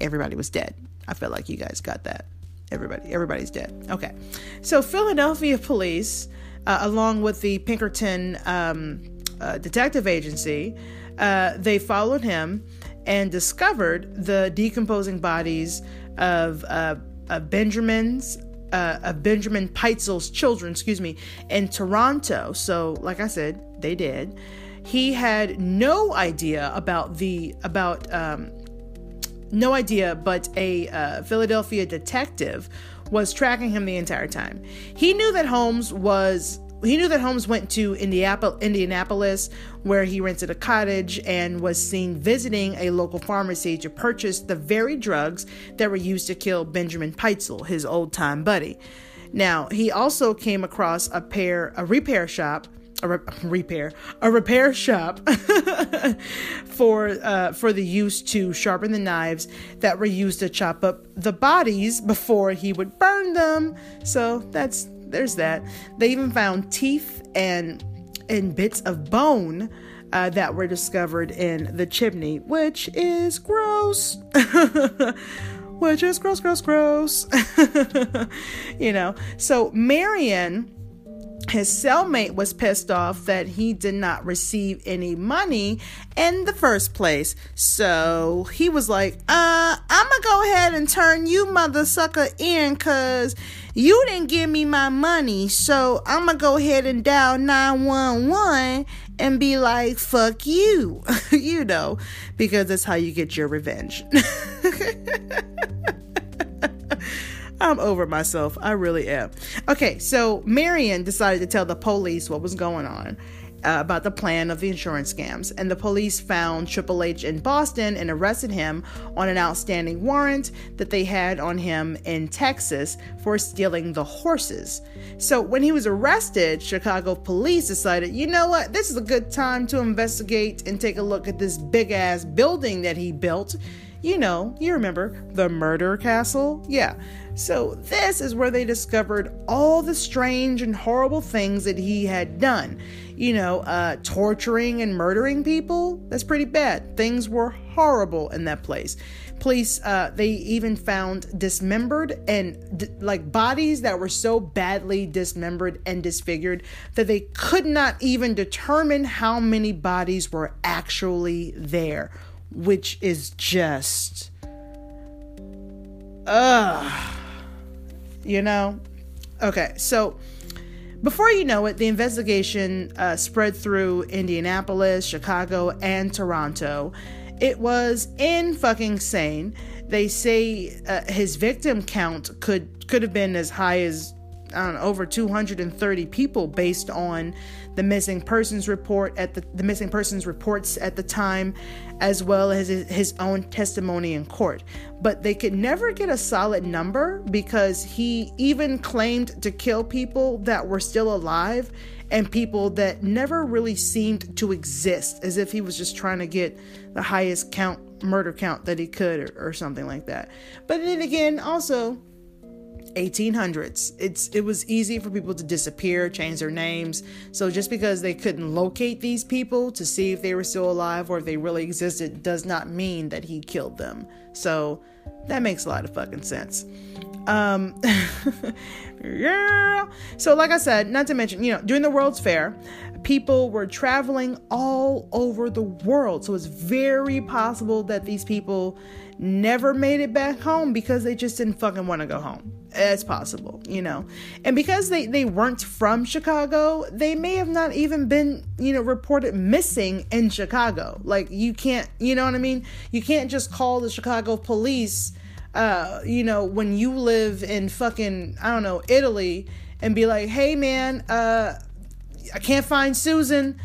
everybody was dead. I feel like you guys got that. Everybody, everybody's dead. Okay. So, Philadelphia police uh, along with the Pinkerton um, uh, Detective Agency, uh, they followed him and discovered the decomposing bodies of, uh, of Benjamin's uh, of Benjamin Pitezel's children, excuse me, in Toronto. So, like I said, they did. He had no idea about the about um, no idea, but a uh, Philadelphia detective was tracking him the entire time. He knew that Holmes was he knew that Holmes went to Indianapolis, where he rented a cottage and was seen visiting a local pharmacy to purchase the very drugs that were used to kill Benjamin Pitezel, his old time buddy. Now, he also came across a pair, a repair shop, a re- repair, a repair shop for uh, for the use to sharpen the knives that were used to chop up the bodies before he would burn them. So that's there's that. They even found teeth and and bits of bone uh, that were discovered in the chimney, which is gross. which is gross, gross, gross. you know, so Marion his cellmate was pissed off that he did not receive any money in the first place. So he was like, uh, I'm gonna go ahead and turn you mother sucker in because you didn't give me my money. So I'm gonna go ahead and dial 911 and be like, fuck you, you know, because that's how you get your revenge. I'm over myself. I really am. Okay, so Marion decided to tell the police what was going on. Uh, about the plan of the insurance scams, and the police found Triple H in Boston and arrested him on an outstanding warrant that they had on him in Texas for stealing the horses. So, when he was arrested, Chicago police decided, you know what, this is a good time to investigate and take a look at this big ass building that he built. You know, you remember the murder castle? Yeah. So, this is where they discovered all the strange and horrible things that he had done. You know, uh, torturing and murdering people, that's pretty bad. Things were horrible in that place. Police, uh, they even found dismembered and d- like bodies that were so badly dismembered and disfigured that they could not even determine how many bodies were actually there, which is just. Ugh you know? Okay, so before you know it, the investigation uh, spread through Indianapolis, Chicago, and Toronto. It was in fucking insane. They say uh, his victim count could could have been as high as I don't know, over 230 people based on the missing persons report at the, the missing persons reports at the time, as well as his, own testimony in court. But they could never get a solid number because he even claimed to kill people that were still alive and people that never really seemed to exist, as if he was just trying to get the highest count murder count that he could or, or something like that. But then again, also 1800s. It's it was easy for people to disappear, change their names. So just because they couldn't locate these people to see if they were still alive or if they really existed does not mean that he killed them. So that makes a lot of fucking sense. Um yeah. So like I said, not to mention, you know, during the World's Fair, people were traveling all over the world. So it's very possible that these people never made it back home because they just didn't fucking want to go home. It's possible, you know. And because they, they weren't from Chicago, they may have not even been, you know, reported missing in Chicago. Like, you can't, you know what I mean? You can't just call the Chicago police, uh, you know, when you live in fucking, I don't know, Italy and be like, hey man, uh, I can't find Susan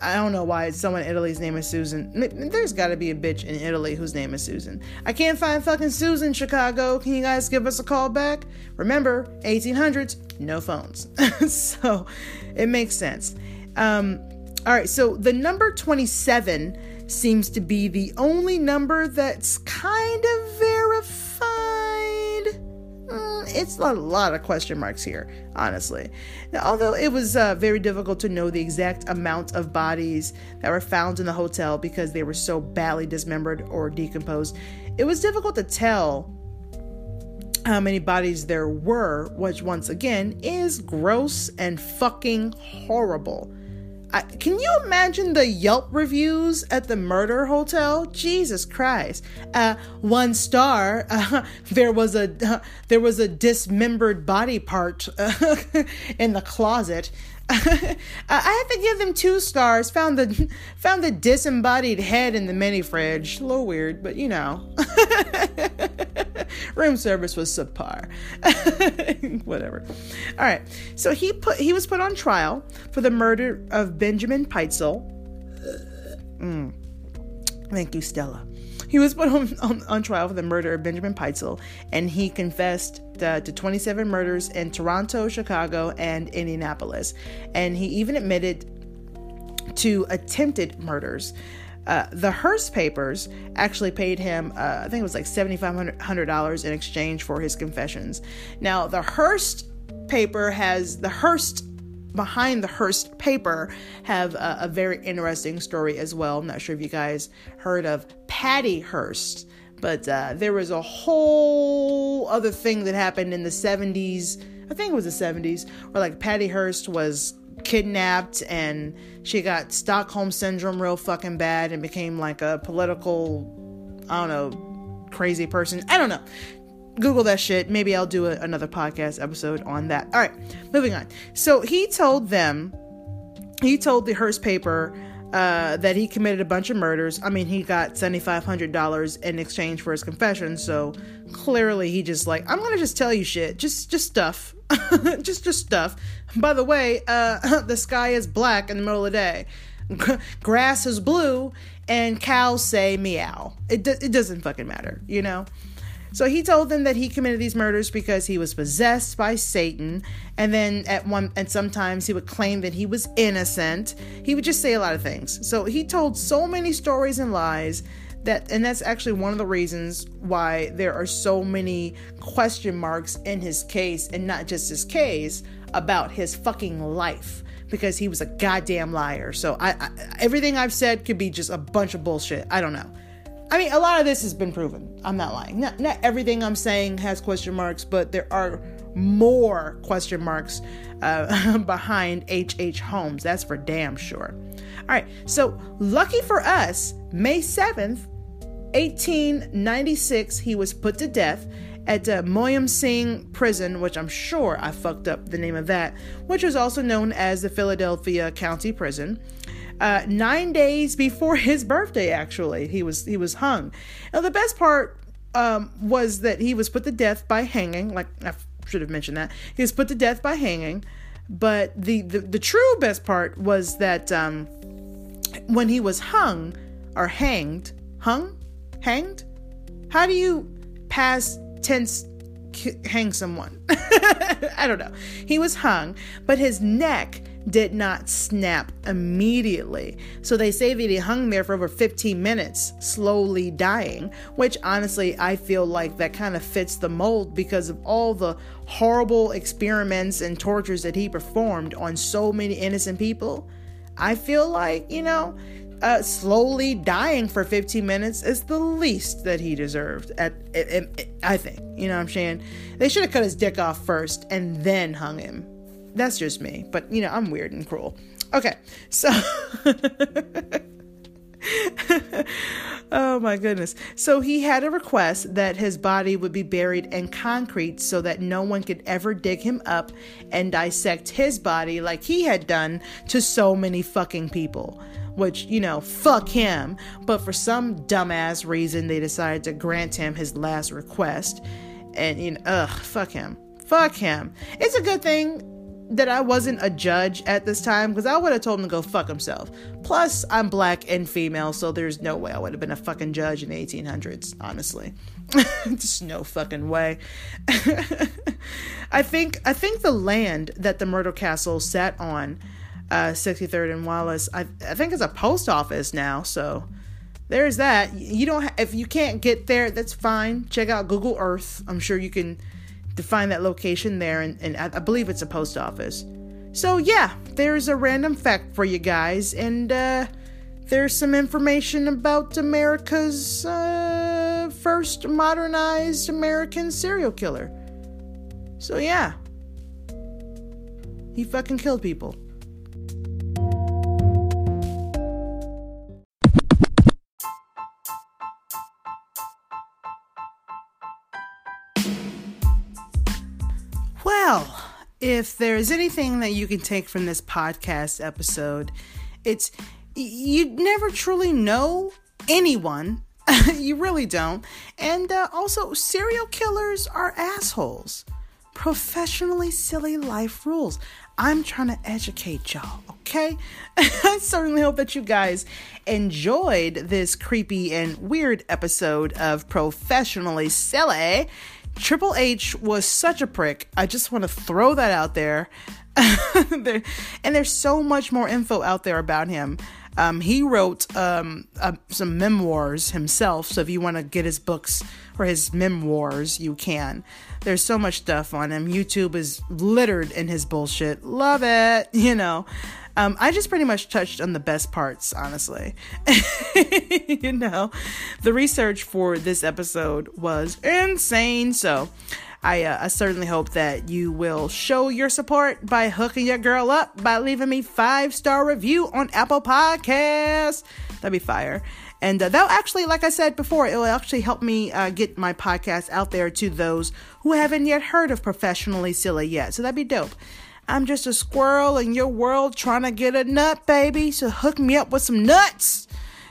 I don't know why someone in Italy's name is Susan. There's got to be a bitch in Italy whose name is Susan. I can't find fucking Susan, Chicago. Can you guys give us a call back? Remember, 1800s, no phones. so it makes sense. Um, all right, so the number 27 seems to be the only number that's kind of verified it's a lot of question marks here, honestly. Although it was uh, very difficult to know the exact amount of bodies that were found in the hotel because they were so badly dismembered or decomposed, it was difficult to tell how many bodies there were, which once again is gross and fucking horrible. I, can you imagine the Yelp reviews at the murder hotel? Jesus Christ! Uh, one star. Uh, there was a uh, there was a dismembered body part uh, in the closet. I have to give them two stars. Found the found the disembodied head in the mini fridge. A little weird, but you know. Room service was subpar. Whatever. All right. So he put he was put on trial for the murder of Benjamin Pitezel. Mm. Thank you, Stella. He was put on, on, on, trial for the murder of Benjamin Pitezel, and he confessed uh, to 27 murders in Toronto, Chicago, and Indianapolis. And he even admitted to attempted murders. Uh, the Hearst papers actually paid him, uh, I think it was like $7,500 in exchange for his confessions. Now, the Hearst paper has the Hearst behind the Hearst paper have a, a, very interesting story as well. I'm not sure if you guys heard of Patty Hearst, but uh, there was a whole other thing that happened in the 70s. I think it was the 70s, where like Patty Hearst was kidnapped and she got Stockholm syndrome real fucking bad and became like a political, I don't know, crazy person. I don't know. Google that shit. Maybe I'll do a, another podcast episode on that. All right, moving on. So he told them, he told the Hearst paper uh, that he committed a bunch of murders. I mean, he got $7,500 in exchange for his confession. So clearly he just like, I'm going to just tell you shit. Just, just stuff. just, just stuff. By the way, uh, the sky is black in the middle of the day. Grass is blue and cows say meow. It, it doesn't fucking matter, you know? So he told them that he committed these murders because he was possessed by Satan, and then at one and sometimes he would claim that he was innocent. He would just say a lot of things. So he told so many stories and lies that and that's actually one of the reasons why there are so many question marks in his case and not just his case about his fucking life because he was a goddamn liar. So I, I everything I've said could be just a bunch of bullshit. I don't know. I mean, a lot of this has been proven. I'm not lying. Not, not everything I'm saying has question marks, but there are more question marks uh, behind H.H. H. Holmes. That's for damn sure. All right, so lucky for us, May 7th, 1896, he was put to death at uh, Moyamensing Prison, which I'm sure I fucked up the name of that, which was also known as the Philadelphia County Prison uh, nine days before his birthday. Actually, he was he was hung. Now the best part um, was that he was put to death by hanging. Like I should have mentioned that he was put to death by hanging. But the the, the true best part was that um, when he was hung or hanged, hung, hanged. How do you past tense hang someone? I don't know. He was hung, but his neck did not snap immediately. So they say that he hung there for over 15 minutes, slowly dying, which honestly, I feel like that kind of fits the mold because of all the horrible experiments and tortures that he performed on so many innocent people. I feel like, you know, uh, slowly dying for 15 minutes is the least that he deserved. At, I think, you know what I'm saying? They should have cut his dick off first and then hung him that's just me, but you know, I'm weird and cruel. Okay, so. oh my goodness. So he had a request that his body would be buried in concrete so that no one could ever dig him up and dissect his body like he had done to so many fucking people. Which, you know, fuck him. But for some dumbass reason, they decided to grant him his last request. And, you know, ugh, fuck him. Fuck him. It's a good thing that I wasn't a judge at this time because I would have told him to go fuck himself. Plus, I'm black and female, so there's no way I would have been a fucking judge in the 1800s, honestly. Just no fucking way. I think I think the land that the murder castle sat on, uh, 63rd and Wallace, I I think it's a post office now, so there's that. You don't ha- if you can't get there, that's fine. Check out Google Earth. I'm sure you can define that location there, and, and I believe it's a post office. So, yeah, there's a random fact for you guys, and uh, there's some information about America's uh, first modernized American serial killer. So, yeah. He fucking killed people. If there's anything that you can take from this podcast episode, it's you never truly know anyone. you really don't. And uh, also, serial killers are assholes. Professionally silly life rules. I'm trying to educate y'all, okay? I certainly hope that you guys enjoyed this creepy and weird episode of Professionally Silly. Triple H was such a prick. I just want to throw that out there. there. And there's so much more info out there about him. Um, he wrote um, uh, some memoirs himself, so if you want to get his books or his memoirs, you can. There's so much stuff on him. YouTube is littered in his bullshit. Love it, you know. Um, I just pretty much touched on the best parts, honestly. you know, the research for this episode was insane. So, I, uh, I certainly hope that you will show your support by hooking your girl up by leaving me five star review on Apple Podcasts. That'd be fire. And uh, that'll actually, like I said before, it will actually help me uh, get my podcast out there to those who haven't yet heard of Professionally Silly yet. So that'd be dope. I'm just a squirrel in your world trying to get a nut, baby. So hook me up with some nuts.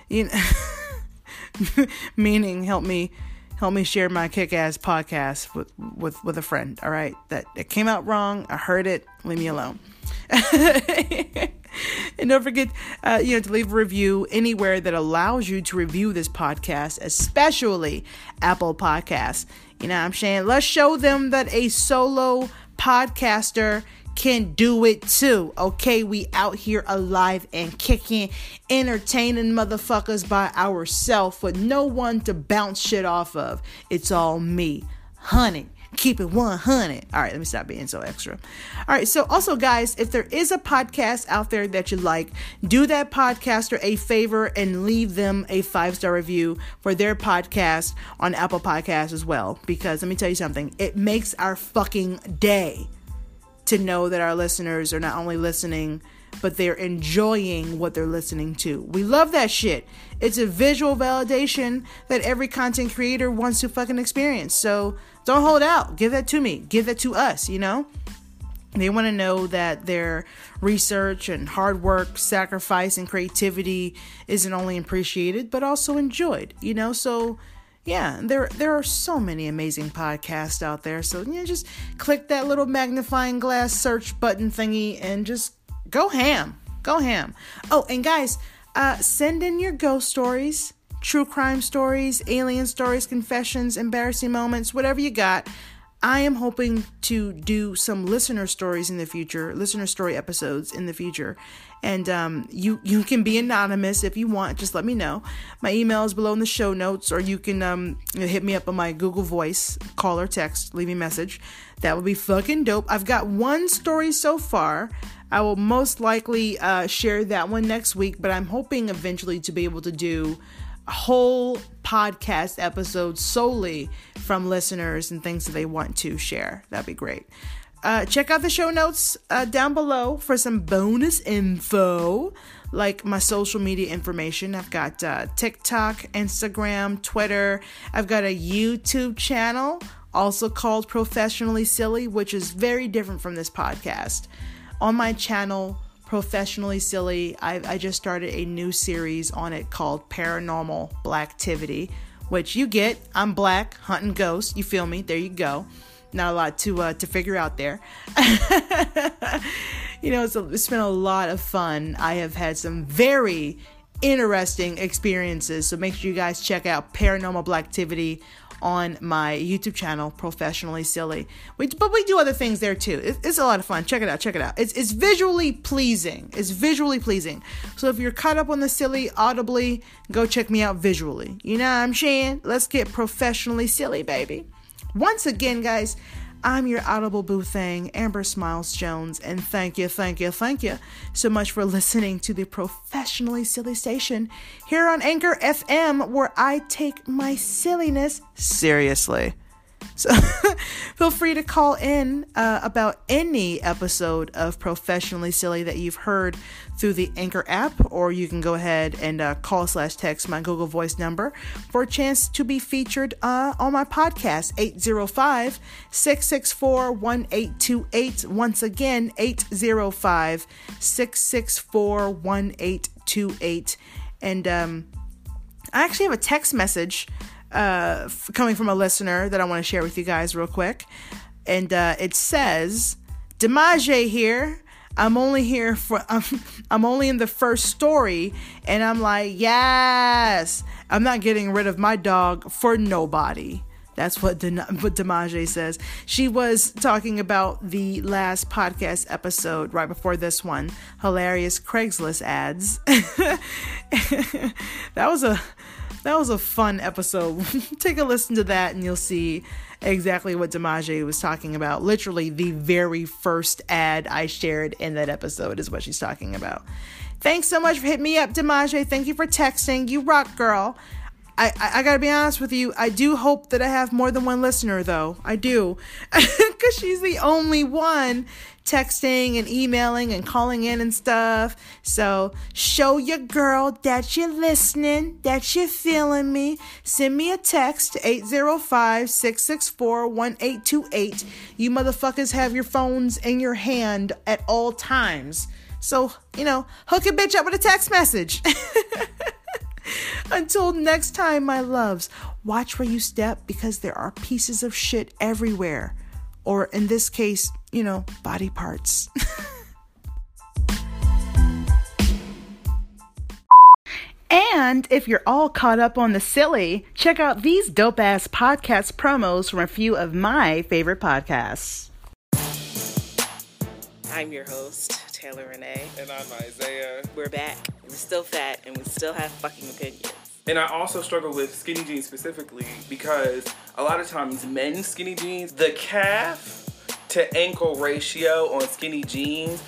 You know, meaning help me help me share my kick-ass podcast with with with a friend. All right, that it came out wrong. I heard it. Leave me alone. and don't forget, uh, you know, to leave a review anywhere that allows you to review this podcast, especially Apple Podcasts. You know, what I'm saying, let's show them that a solo podcaster can do it too. Okay, we out here alive and kicking, entertaining motherfuckers by ourselves with no one to bounce shit off of. It's all me, honey. Keep it 100. All right, let me stop being so extra. All right, so also, guys, if there is a podcast out there that you like, do that podcaster a favor and leave them a five star review for their podcast on Apple Podcasts as well. Because let me tell you something, it makes our fucking day to know that our listeners are not only listening, but they're enjoying what they're listening to. We love that shit. It's a visual validation that every content creator wants to fucking experience. So don't hold out. Give that to me. Give that to us, you know? They want to know that their research and hard work, sacrifice, and creativity isn't only appreciated, but also enjoyed, you know? So yeah, there there are so many amazing podcasts out there. So you know, just click that little magnifying glass search button thingy and just go ham. Go ham. Oh, and guys, uh, send in your ghost stories, true crime stories, alien stories, confessions, embarrassing moments, whatever you got. I am hoping to do some listener stories in the future, listener story episodes in the future. And um, you you can be anonymous if you want. Just let me know. My email is below in the show notes, or you can um, hit me up on my Google Voice, call or text, leave me a message. That would be fucking dope. I've got one story so far. I will most likely uh, share that one next week, but I'm hoping eventually to be able to do a whole podcast episodes solely from listeners and things that they want to share. That'd be great. Uh, check out the show notes uh, down below for some bonus info, like my social media information. I've got uh, TikTok, Instagram, Twitter. I've got a YouTube channel, also called Professionally Silly, which is very different from this podcast. On my channel, professionally silly. I, I just started a new series on it called Paranormal Blacktivity, which you get. I'm black, hunting ghosts. You feel me? There you go. Not a lot to uh, to figure out there. you know, it's, it's been a lot of fun. I have had some very interesting experiences. So make sure you guys check out Paranormal Blacktivity on my YouTube channel, Professionally Silly. We, but we do other things there too. It, it's a lot of fun. Check it out. Check it out. It's, it's visually pleasing. It's visually pleasing. So if you're caught up on the silly audibly, go check me out visually. You know what I'm saying? Let's get professionally silly, baby. Once again, guys, I'm your Audible Boo Thing, Amber Smiles Jones, and thank you, thank you, thank you so much for listening to the Professionally Silly Station here on Anchor FM, where I take my silliness seriously. So feel free to call in uh, about any episode of Professionally Silly that you've heard through the Anchor app, or you can go ahead and uh, call slash text my Google Voice number for a chance to be featured uh, on my podcast, 805 664 1828. Once again, 805 664 1828. And um, I actually have a text message uh, f- coming from a listener that I want to share with you guys real quick. And uh, it says, Demaje here. I'm only here for, I'm, I'm only in the first story. And I'm like, yes, I'm not getting rid of my dog for nobody. That's what, Den- what Demaje says. She was talking about the last podcast episode right before this one. Hilarious Craigslist ads. that was a that was a fun episode. Take a listen to that and you'll see exactly what Demaje was talking about. Literally, the very first ad I shared in that episode is what she's talking about. Thanks so much for hitting me up, Demaje. Thank you for texting. You rock, girl. I, I, I, gotta be honest with you. I do hope that I have more than one listener, though. I do. Because she's the only one texting and emailing and calling in and stuff. So show your girl that you're listening, that you're feeling me. Send me a text 805 664 1828. You motherfuckers have your phones in your hand at all times. So, you know, hook a bitch up with a text message. Until next time, my loves, watch where you step because there are pieces of shit everywhere. Or in this case, you know, body parts. And if you're all caught up on the silly, check out these dope ass podcast promos from a few of my favorite podcasts. I'm your host, Taylor Renee. And I'm Isaiah. We're back. We're still fat and we still have fucking opinions. And I also struggle with skinny jeans specifically because a lot of times men's skinny jeans, the calf to ankle ratio on skinny jeans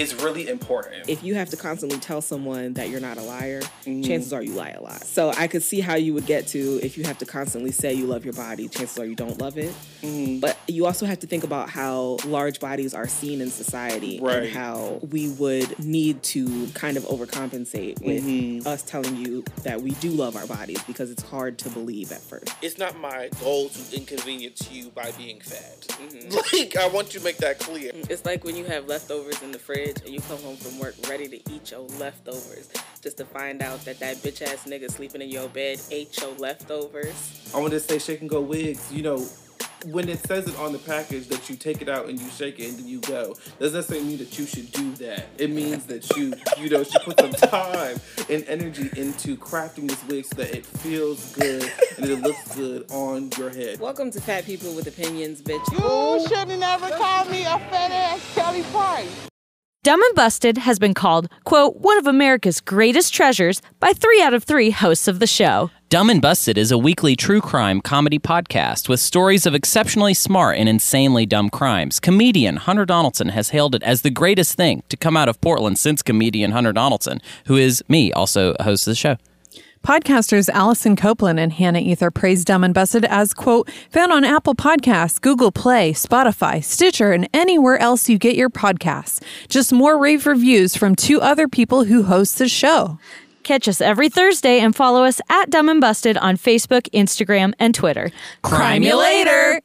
is really important. If you have to constantly tell someone that you're not a liar, mm-hmm. chances are you lie a lot. So I could see how you would get to if you have to constantly say you love your body, chances are you don't love it. Mm-hmm. But you also have to think about how large bodies are seen in society right. and how we would need to kind of overcompensate with mm-hmm. us telling you that we do love our bodies because it's hard to believe at first. It's not my goal to inconvenience you by being fat. Mm-hmm. Like I want you to make that clear. It's like when you have leftovers in the fridge fridge and you come home from work ready to eat your leftovers just to find out that that bitch ass nigga sleeping in your bed ate your leftovers. I want to say shake and go wigs. You know, when it says it on the package that you take it out and you shake it and then you go, doesn't necessarily mean that you should do that. It means that you, you know, should put some time and energy into crafting this wig so that it feels good and it looks good on your head. Welcome to Fat People with Opinions, bitch. You should have never called me a fat ass Kelly Price. Dumb and Busted has been called, quote, one of America's greatest treasures by three out of three hosts of the show. Dumb and Busted is a weekly true crime comedy podcast with stories of exceptionally smart and insanely dumb crimes. Comedian Hunter Donaldson has hailed it as the greatest thing to come out of Portland since comedian Hunter Donaldson, who is me, also a host of the show. Podcasters Allison Copeland and Hannah Ether praised Dumb and Busted as, quote, found on Apple Podcasts, Google Play, Spotify, Stitcher, and anywhere else you get your podcasts. Just more rave reviews from two other people who host the show. Catch us every Thursday and follow us at Dumb and Busted on Facebook, Instagram, and Twitter. Crime you later!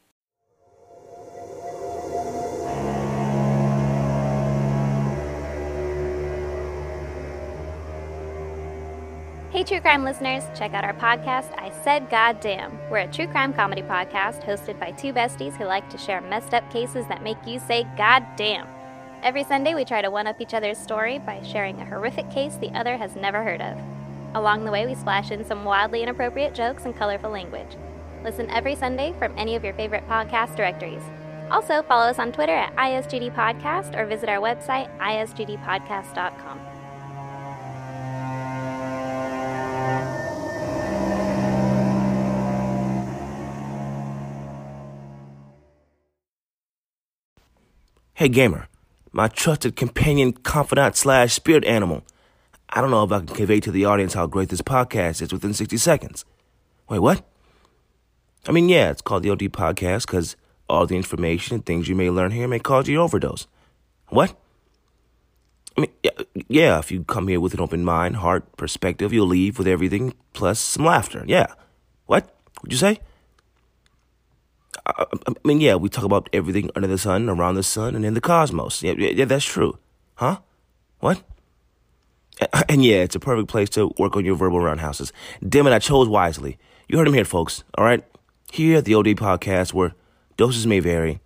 Hey, true crime listeners, check out our podcast, I Said Goddamn. We're a true crime comedy podcast hosted by two besties who like to share messed up cases that make you say goddamn. Every Sunday, we try to one up each other's story by sharing a horrific case the other has never heard of. Along the way, we splash in some wildly inappropriate jokes and colorful language. Listen every Sunday from any of your favorite podcast directories. Also, follow us on Twitter at ISGD Podcast or visit our website, isgdpodcast.com. Hey, gamer, my trusted companion, confidant, slash spirit animal. I don't know if I can convey to the audience how great this podcast is within 60 seconds. Wait, what? I mean, yeah, it's called the OD Podcast because all the information and things you may learn here may cause you overdose. What? I mean, yeah, yeah, if you come here with an open mind, heart, perspective, you'll leave with everything plus some laughter. Yeah. What? What'd you say? I, I mean, yeah, we talk about everything under the sun, around the sun, and in the cosmos. Yeah, yeah, yeah that's true. Huh? What? And yeah, it's a perfect place to work on your verbal roundhouses. Damn it, I chose wisely. You heard him here, folks. All right? Here at the OD Podcast, where doses may vary,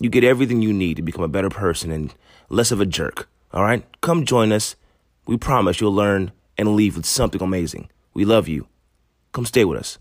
you get everything you need to become a better person and less of a jerk. All right? Come join us. We promise you'll learn and leave with something amazing. We love you. Come stay with us.